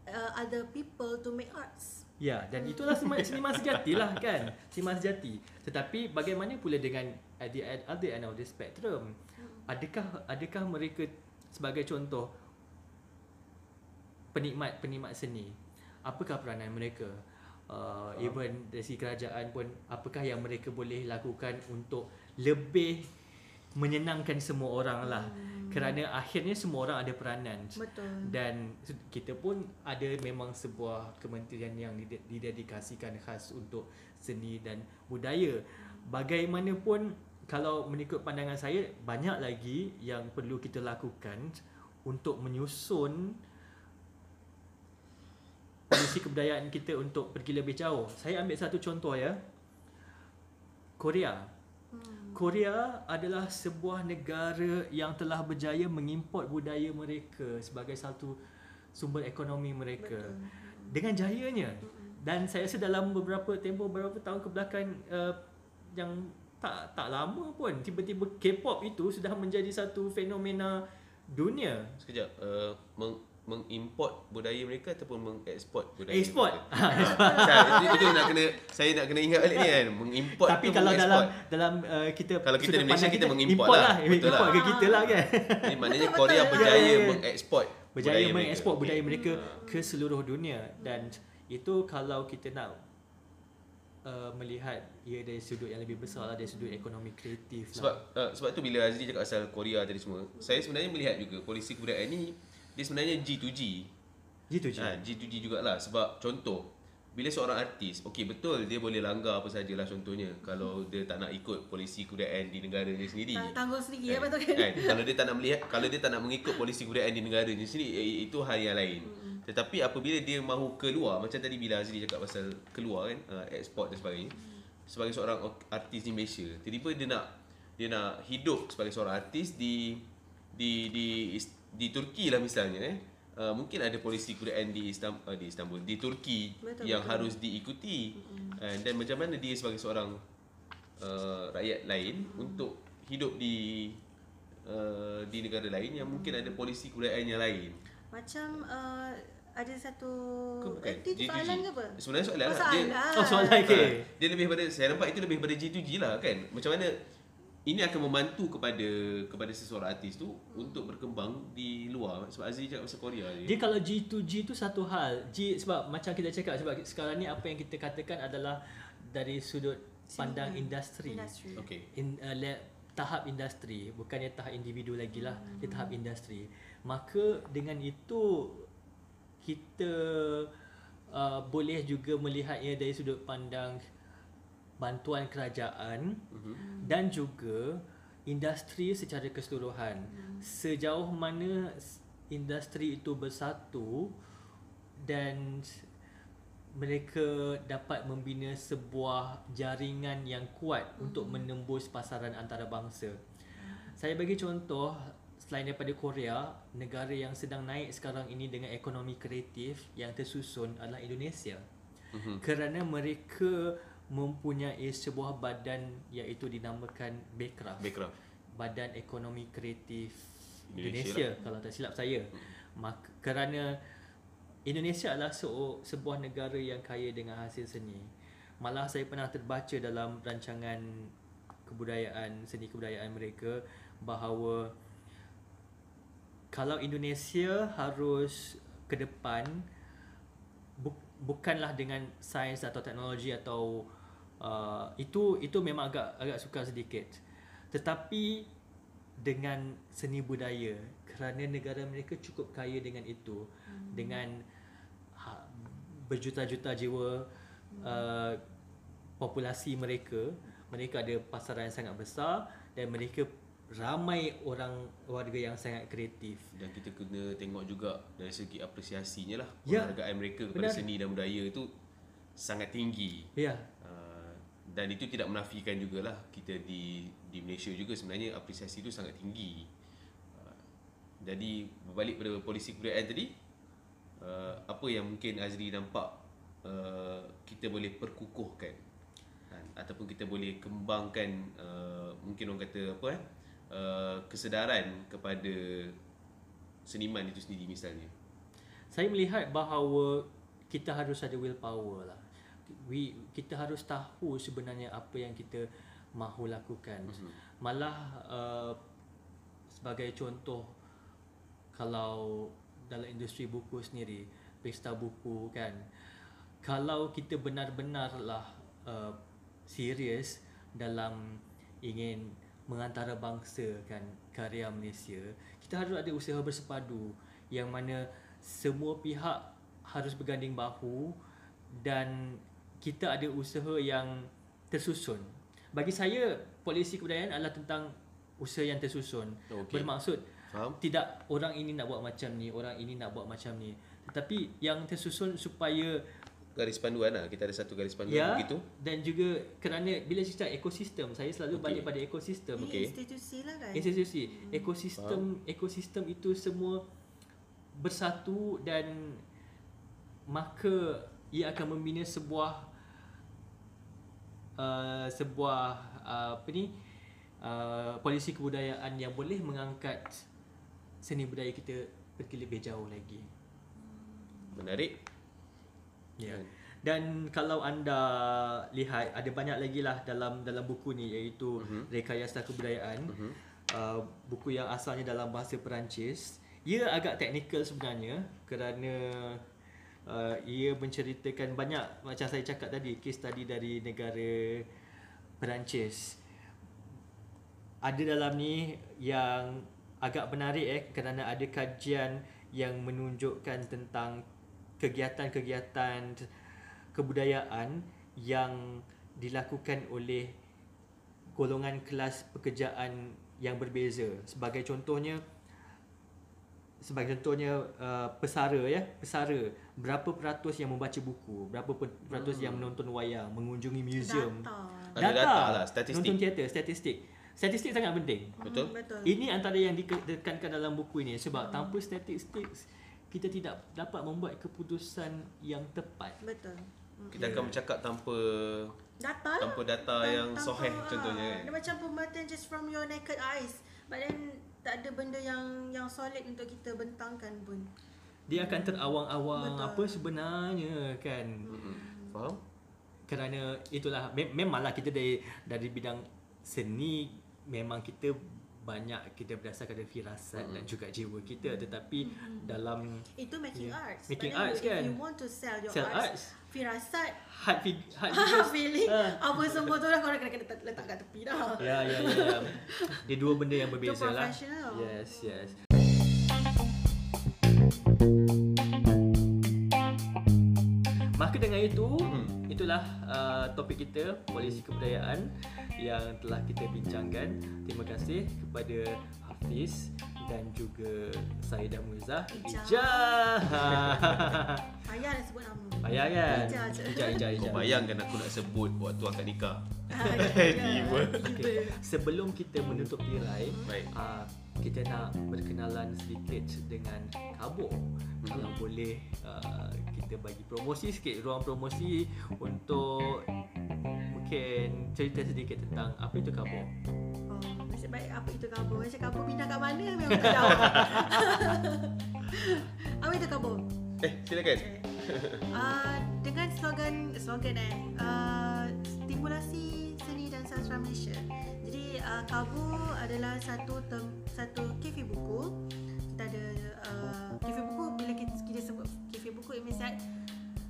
uh, other people to make arts. Ya, dan itulah seniman, sejati lah kan. Seniman sejati. Tetapi bagaimana pula dengan at the other end of the spectrum? Adakah adakah mereka sebagai contoh penikmat-penikmat seni? Apakah peranan mereka? Uh, even dari segi kerajaan pun apakah yang mereka boleh lakukan untuk lebih menyenangkan semua orang lah. Kerana akhirnya semua orang ada peranan. Betul. Dan kita pun ada memang sebuah kementerian yang dide- didedikasikan khas untuk seni dan budaya. Bagaimanapun kalau mengikut pandangan saya banyak lagi yang perlu kita lakukan untuk menyusun polisi kebudayaan kita untuk pergi lebih jauh. Saya ambil satu contoh ya. Korea. Korea adalah sebuah negara yang telah berjaya mengimport budaya mereka sebagai satu sumber ekonomi mereka. Betul. Dengan jayanya. Dan saya rasa dalam beberapa tempoh beberapa tahun kebelakang uh, yang tak tak lama pun tiba-tiba K-pop itu sudah menjadi satu fenomena dunia. Sekejap, uh, meng, mengimport budaya mereka ataupun mengeksport budaya Export. mereka? Ah, itu, itu nak kena saya nak kena ingat balik ni kan, mengimport Tapi ke kalau dalam mengeksport. dalam uh, kita Kalau kita di Malaysia, pandang kita mengimport import lah. Betul import lah. ke kita lah kan. Jadi maknanya Betul, Korea betul. berjaya Ya, ya, ya. mengeksport berjaya budaya mengekspor mereka. budaya mereka ke seluruh dunia dan itu kalau kita nak uh, melihat ia dari sudut yang lebih besar lah dari sudut ekonomi kreatif Sebab lah. uh, sebab tu bila Azri cakap asal Korea tadi semua, saya sebenarnya melihat juga polisi kebudayaan ni dia sebenarnya G2G. gitu je. Ha, G2G jugalah sebab contoh bila seorang artis, okey betul dia boleh langgar apa sajalah contohnya kalau dia tak nak ikut polisi kebudayaan di negara dia sendiri. Tang- Tanggung sendiri ya Kan? betul kan? kan? Kalau dia tak nak melihat kalau dia tak nak mengikut polisi kebudayaan di negara dia sendiri eh, itu hal yang lain. Tetapi apabila dia mahu keluar macam tadi bila Azri cakap pasal keluar kan, uh, ekspor dan sebagainya. Sebagai seorang artis di Malaysia, tiba-tiba dia nak dia nak hidup sebagai seorang artis di di di Is- di Turki lah misalnya eh. Uh, mungkin ada polisi kebudayaan di Istanbul, uh, di Istanbul di Turki Betul, yang betul. harus diikuti. Uh, dan macam mana dia sebagai seorang uh, rakyat lain untuk hidup di uh, di negara lain yang mungkin ada polisi kebudayaan yang lain. Macam uh, ada satu Ke bukan? eh, itu soalan ke apa? Sebenarnya soalan Oh, lah. soalan. Dia, Oh soalan okay. Ah, dia lebih pada saya nampak itu lebih pada G2G lah kan. Macam mana ini akan membantu kepada kepada seseorang artis tu untuk berkembang di luar sebab Azri cakap pasal Korea Dia je. kalau G2G tu satu hal. G sebab macam kita cakap sebab sekarang ni apa yang kita katakan adalah dari sudut pandang industri. Industri. Okey. in, uh, le- tahap industri bukannya tahap individu lagi lah dia tahap industri maka dengan itu kita uh, boleh juga melihatnya dari sudut pandang bantuan kerajaan Mhm. dan juga industri secara keseluruhan sejauh mana industri itu bersatu dan mereka dapat membina sebuah jaringan yang kuat untuk menembus pasaran antarabangsa. Saya bagi contoh selain daripada Korea, negara yang sedang naik sekarang ini dengan ekonomi kreatif yang tersusun adalah Indonesia. Mhm. Kerana mereka mempunyai sebuah badan iaitu dinamakan BECRAF. Background. Badan Ekonomi Kreatif Indonesia Indonesia, kalau tak silap saya. Maka, kerana Indonesia adalah se- sebuah negara yang kaya dengan hasil seni. Malah saya pernah terbaca dalam rancangan kebudayaan, seni kebudayaan mereka bahawa kalau Indonesia harus ke depan bu- bukanlah dengan sains atau teknologi atau uh, itu itu memang agak agak sukar sedikit. Tetapi dengan seni budaya kerana negara mereka cukup kaya dengan itu hmm. dengan ha, berjuta-juta jiwa uh, populasi mereka mereka ada pasaran yang sangat besar dan mereka ramai orang warga yang sangat kreatif. Dan kita kena tengok juga dari segi apresiasinya lah. Ya. Penghargaan mereka kepada Benar. seni dan budaya itu sangat tinggi. Ya. Dan itu tidak menafikan jugalah kita di di Malaysia juga sebenarnya apresiasi itu sangat tinggi. Uh, jadi berbalik pada polisi kebudayaan tadi, uh, apa yang mungkin Azri nampak uh, kita boleh perkukuhkan kan? ataupun kita boleh kembangkan uh, mungkin orang kata apa eh uh, kesedaran kepada seniman itu sendiri misalnya. Saya melihat bahawa kita harus ada willpower lah. We, kita harus tahu sebenarnya apa yang kita mahu lakukan. Mm-hmm. Malah uh, sebagai contoh kalau dalam industri buku sendiri, pesta buku kan, kalau kita benar-benarlah uh, serius dalam ingin mengantara bangsa kan karya Malaysia, kita harus ada usaha bersepadu yang mana semua pihak harus berganding bahu dan kita ada usaha yang tersusun. Bagi saya, polisi kebudayaan adalah tentang usaha yang tersusun. Okey. Bermaksud Faham? tidak orang ini nak buat macam ni, orang ini nak buat macam ni. Tetapi yang tersusun supaya Garis panduan lah. Kita ada satu garis panduan ya begitu. dan juga kerana bila cakap ekosistem, saya selalu Okey. balik pada ekosistem. Ini Okey. institusi lah kan. Institusi, ekosistem, ekosistem itu semua bersatu dan maka ia akan membina sebuah uh, sebuah uh, apa ni uh, polisi kebudayaan yang boleh mengangkat seni budaya kita pergi lebih jauh lagi. Menarik. Ya. Kan? Dan kalau anda lihat ada banyak lagi lah dalam dalam buku ni iaitu uh-huh. Rekayasa Kebudayaan. Uh-huh. Uh, buku yang asalnya dalam bahasa Perancis. Ia agak teknikal sebenarnya kerana uh, ia menceritakan banyak macam saya cakap tadi case study dari negara Perancis. Ada dalam ni yang agak menarik eh kerana ada kajian yang menunjukkan tentang kegiatan-kegiatan kebudayaan yang dilakukan oleh golongan kelas pekerjaan yang berbeza. Sebagai contohnya sebagai contohnya uh, pesara ya, pesara berapa peratus yang membaca buku, berapa per- peratus hmm. yang menonton wayang, mengunjungi museum. Data. Ada data lah, statistik. Nonton teater, statistik. Statistik sangat penting. Betul? Hmm, betul. Ini antara yang ditekankan dalam buku ini sebab tanpa statistik kita tidak dapat membuat keputusan yang tepat. Betul. Kita akan bercakap tanpa Data lah. tanpa data yang Tanpa- ah, contohnya kan. Dia macam permatan just from your naked eyes. But then tak ada benda yang yang solid untuk kita bentangkan pun. Dia akan terawang-awang Betul. apa sebenarnya kan. Mm-mm. Faham? Kerana itulah mem- memanglah kita dari dari bidang seni memang kita banyak kita berdasarkan dari firasat dan juga jiwa kita tetapi dalam Itu making Yeah. arts. Making arts you, kan. If you want to sell your Sell arts, arts. Firasat, hard fig- hard ha, feeling, Ah. apa semua tu lah korang kena kena letak- kat tepi dah. Ya ya ya. ya. Dia dua benda yang berbeza lah. Yes yes. Maka dengan itu, Hmm. itulah uh, topik kita polisi kebudayaan yang telah kita bincangkan. Terima kasih kepada Hafiz dan juga Saidah Muizzah. Ijah. Ijah. Payah nak sebut nama. Payah kan? Ijah je. Ijah, Ijah, Kau bayangkan aku nak sebut waktu akad nikah. Ah, Tiba. Okay. Sebelum kita menutup tirai, Baik. uh, kita nak berkenalan sedikit dengan Kabo. Kalau boleh uh, kita bagi promosi sikit, ruang promosi untuk mungkin cerita sedikit tentang apa itu Kabo. Oh, nasib baik apa itu kabur? Macam kabur pindah kat mana memang tak tahu. apa itu kabur? Eh, silakan. Uh, dengan slogan slogan eh uh, stimulasi seni dan sastra Malaysia. Jadi uh, Kabu adalah satu tem, satu kafe buku. Kita ada uh, kafe buku bila kita, kita sebut kafe buku it means that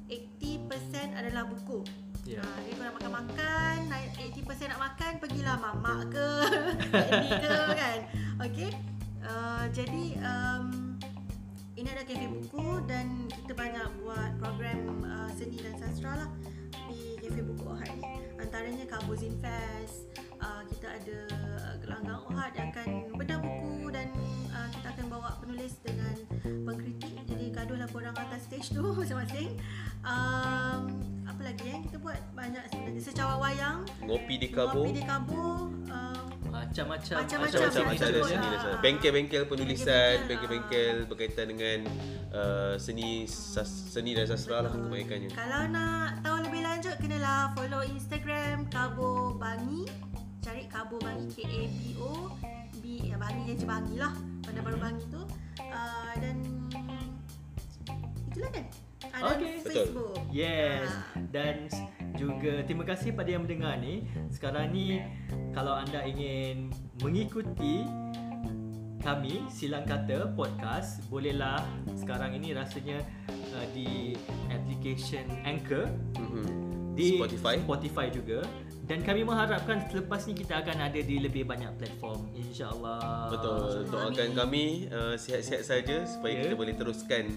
80% adalah buku. Yeah. Jadi kau nak makan-makan, naik 80% nak makan, pergilah mamak ke, ini ke kan. Okay. Uh, jadi um, ini ada kafe buku dan kita banyak buat program uh, seni dan sastra lah di kafe buku Ohad ni. Antaranya Kabuzin Fest, uh, kita ada langgang Ohad yang akan bedah buku dan uh, kita akan bawa penulis dengan korang atas stage tu masing-masing. Um, apa lagi yang kita buat banyak sebenarnya secawa wayang, Ngopi di Kabo. ngopi di Kabo, um, Macam-macam Macam-macam. Macam-macam ada seni lah. lah. Bengkel-bengkel penulisan, Bengkel-bengkel, bengkel-bengkel berkaitan dengan uh, seni sas, seni dan sastra lah kebanyakannya. Kalau nak tahu lebih lanjut kenalah follow Instagram Kabo Bangi. Cari Kabo Bangi K A B O B ya Bangi je Bangi lah. Pada baru Bangi tu. Uh, dan itulah kan. Ada. Betul. Facebook. Yes Ah. Dan juga terima kasih pada yang mendengar ni Sekarang ni Kalau anda ingin mengikuti kami Silang Kata Podcast Bolehlah sekarang ini rasanya uh, di application Anchor Mhm. di Spotify. Spotify juga dan kami mengharapkan selepas ni kita akan ada di lebih banyak platform insyaallah Betul. Doakan kami uh, sihat-sihat saja supaya Ya. kita boleh teruskan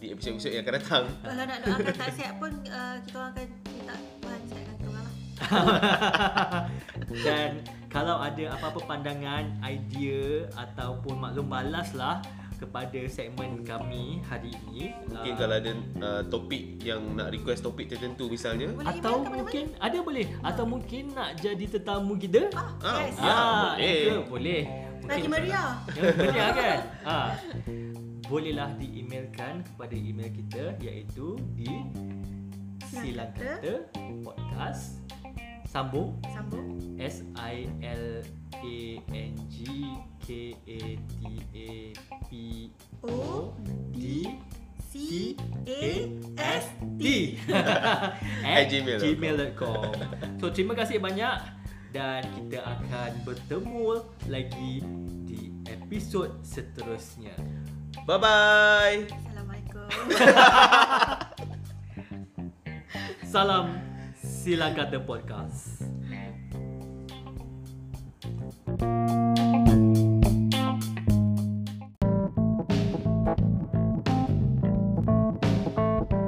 di episod-episod yang akan datang. Kalau nak doakan tak sihat pun uh, kita orang akan minta Tuhan sihatkan kita orang lah. dan kalau ada apa-apa pandangan, idea ataupun maklum balas lah kepada segmen kami hari ini Mungkin uh, kalau ada uh, topik yang nak request topik tertentu misalnya. Boleh atau email mungkin ada boleh atau mungkin nak jadi tetamu kita Ah, Ah, yes. Ya, ah boleh. itu boleh Lagi meriah. Ya, meriah kan? Ha. Bolehlah di-emailkan kepada email kita iaitu di silang kata podcast sambung Sambung. S I L A N G K A T A P O D C A S T. at gmail.com. gmail.com So terima kasih banyak dan kita akan bertemu lagi di episod seterusnya. Bye-bye. Assalamualaikum. Salam Silang Kata Podcast.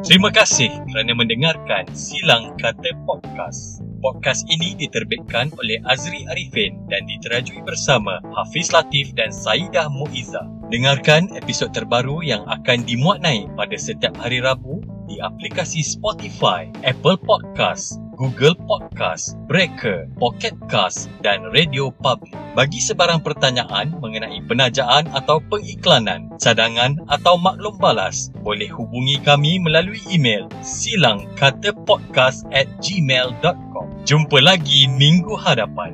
Terima kasih kerana mendengarkan Silang Kata Podcast. Podcast ini diterbitkan oleh Azri Arifin dan diterajui bersama Hafiz Latif dan Saidah Muiza. Dengarkan episod terbaru yang akan dimuat naik pada setiap hari Rabu di aplikasi Spotify, Apple Podcast, Google Podcast, Breaker, Pocket Cast dan Radio Public. Bagi sebarang pertanyaan mengenai penajaan atau pengiklanan, cadangan atau maklum balas, boleh hubungi kami melalui email silangkatapodcast at gmail.com. Jumpa lagi minggu hadapan.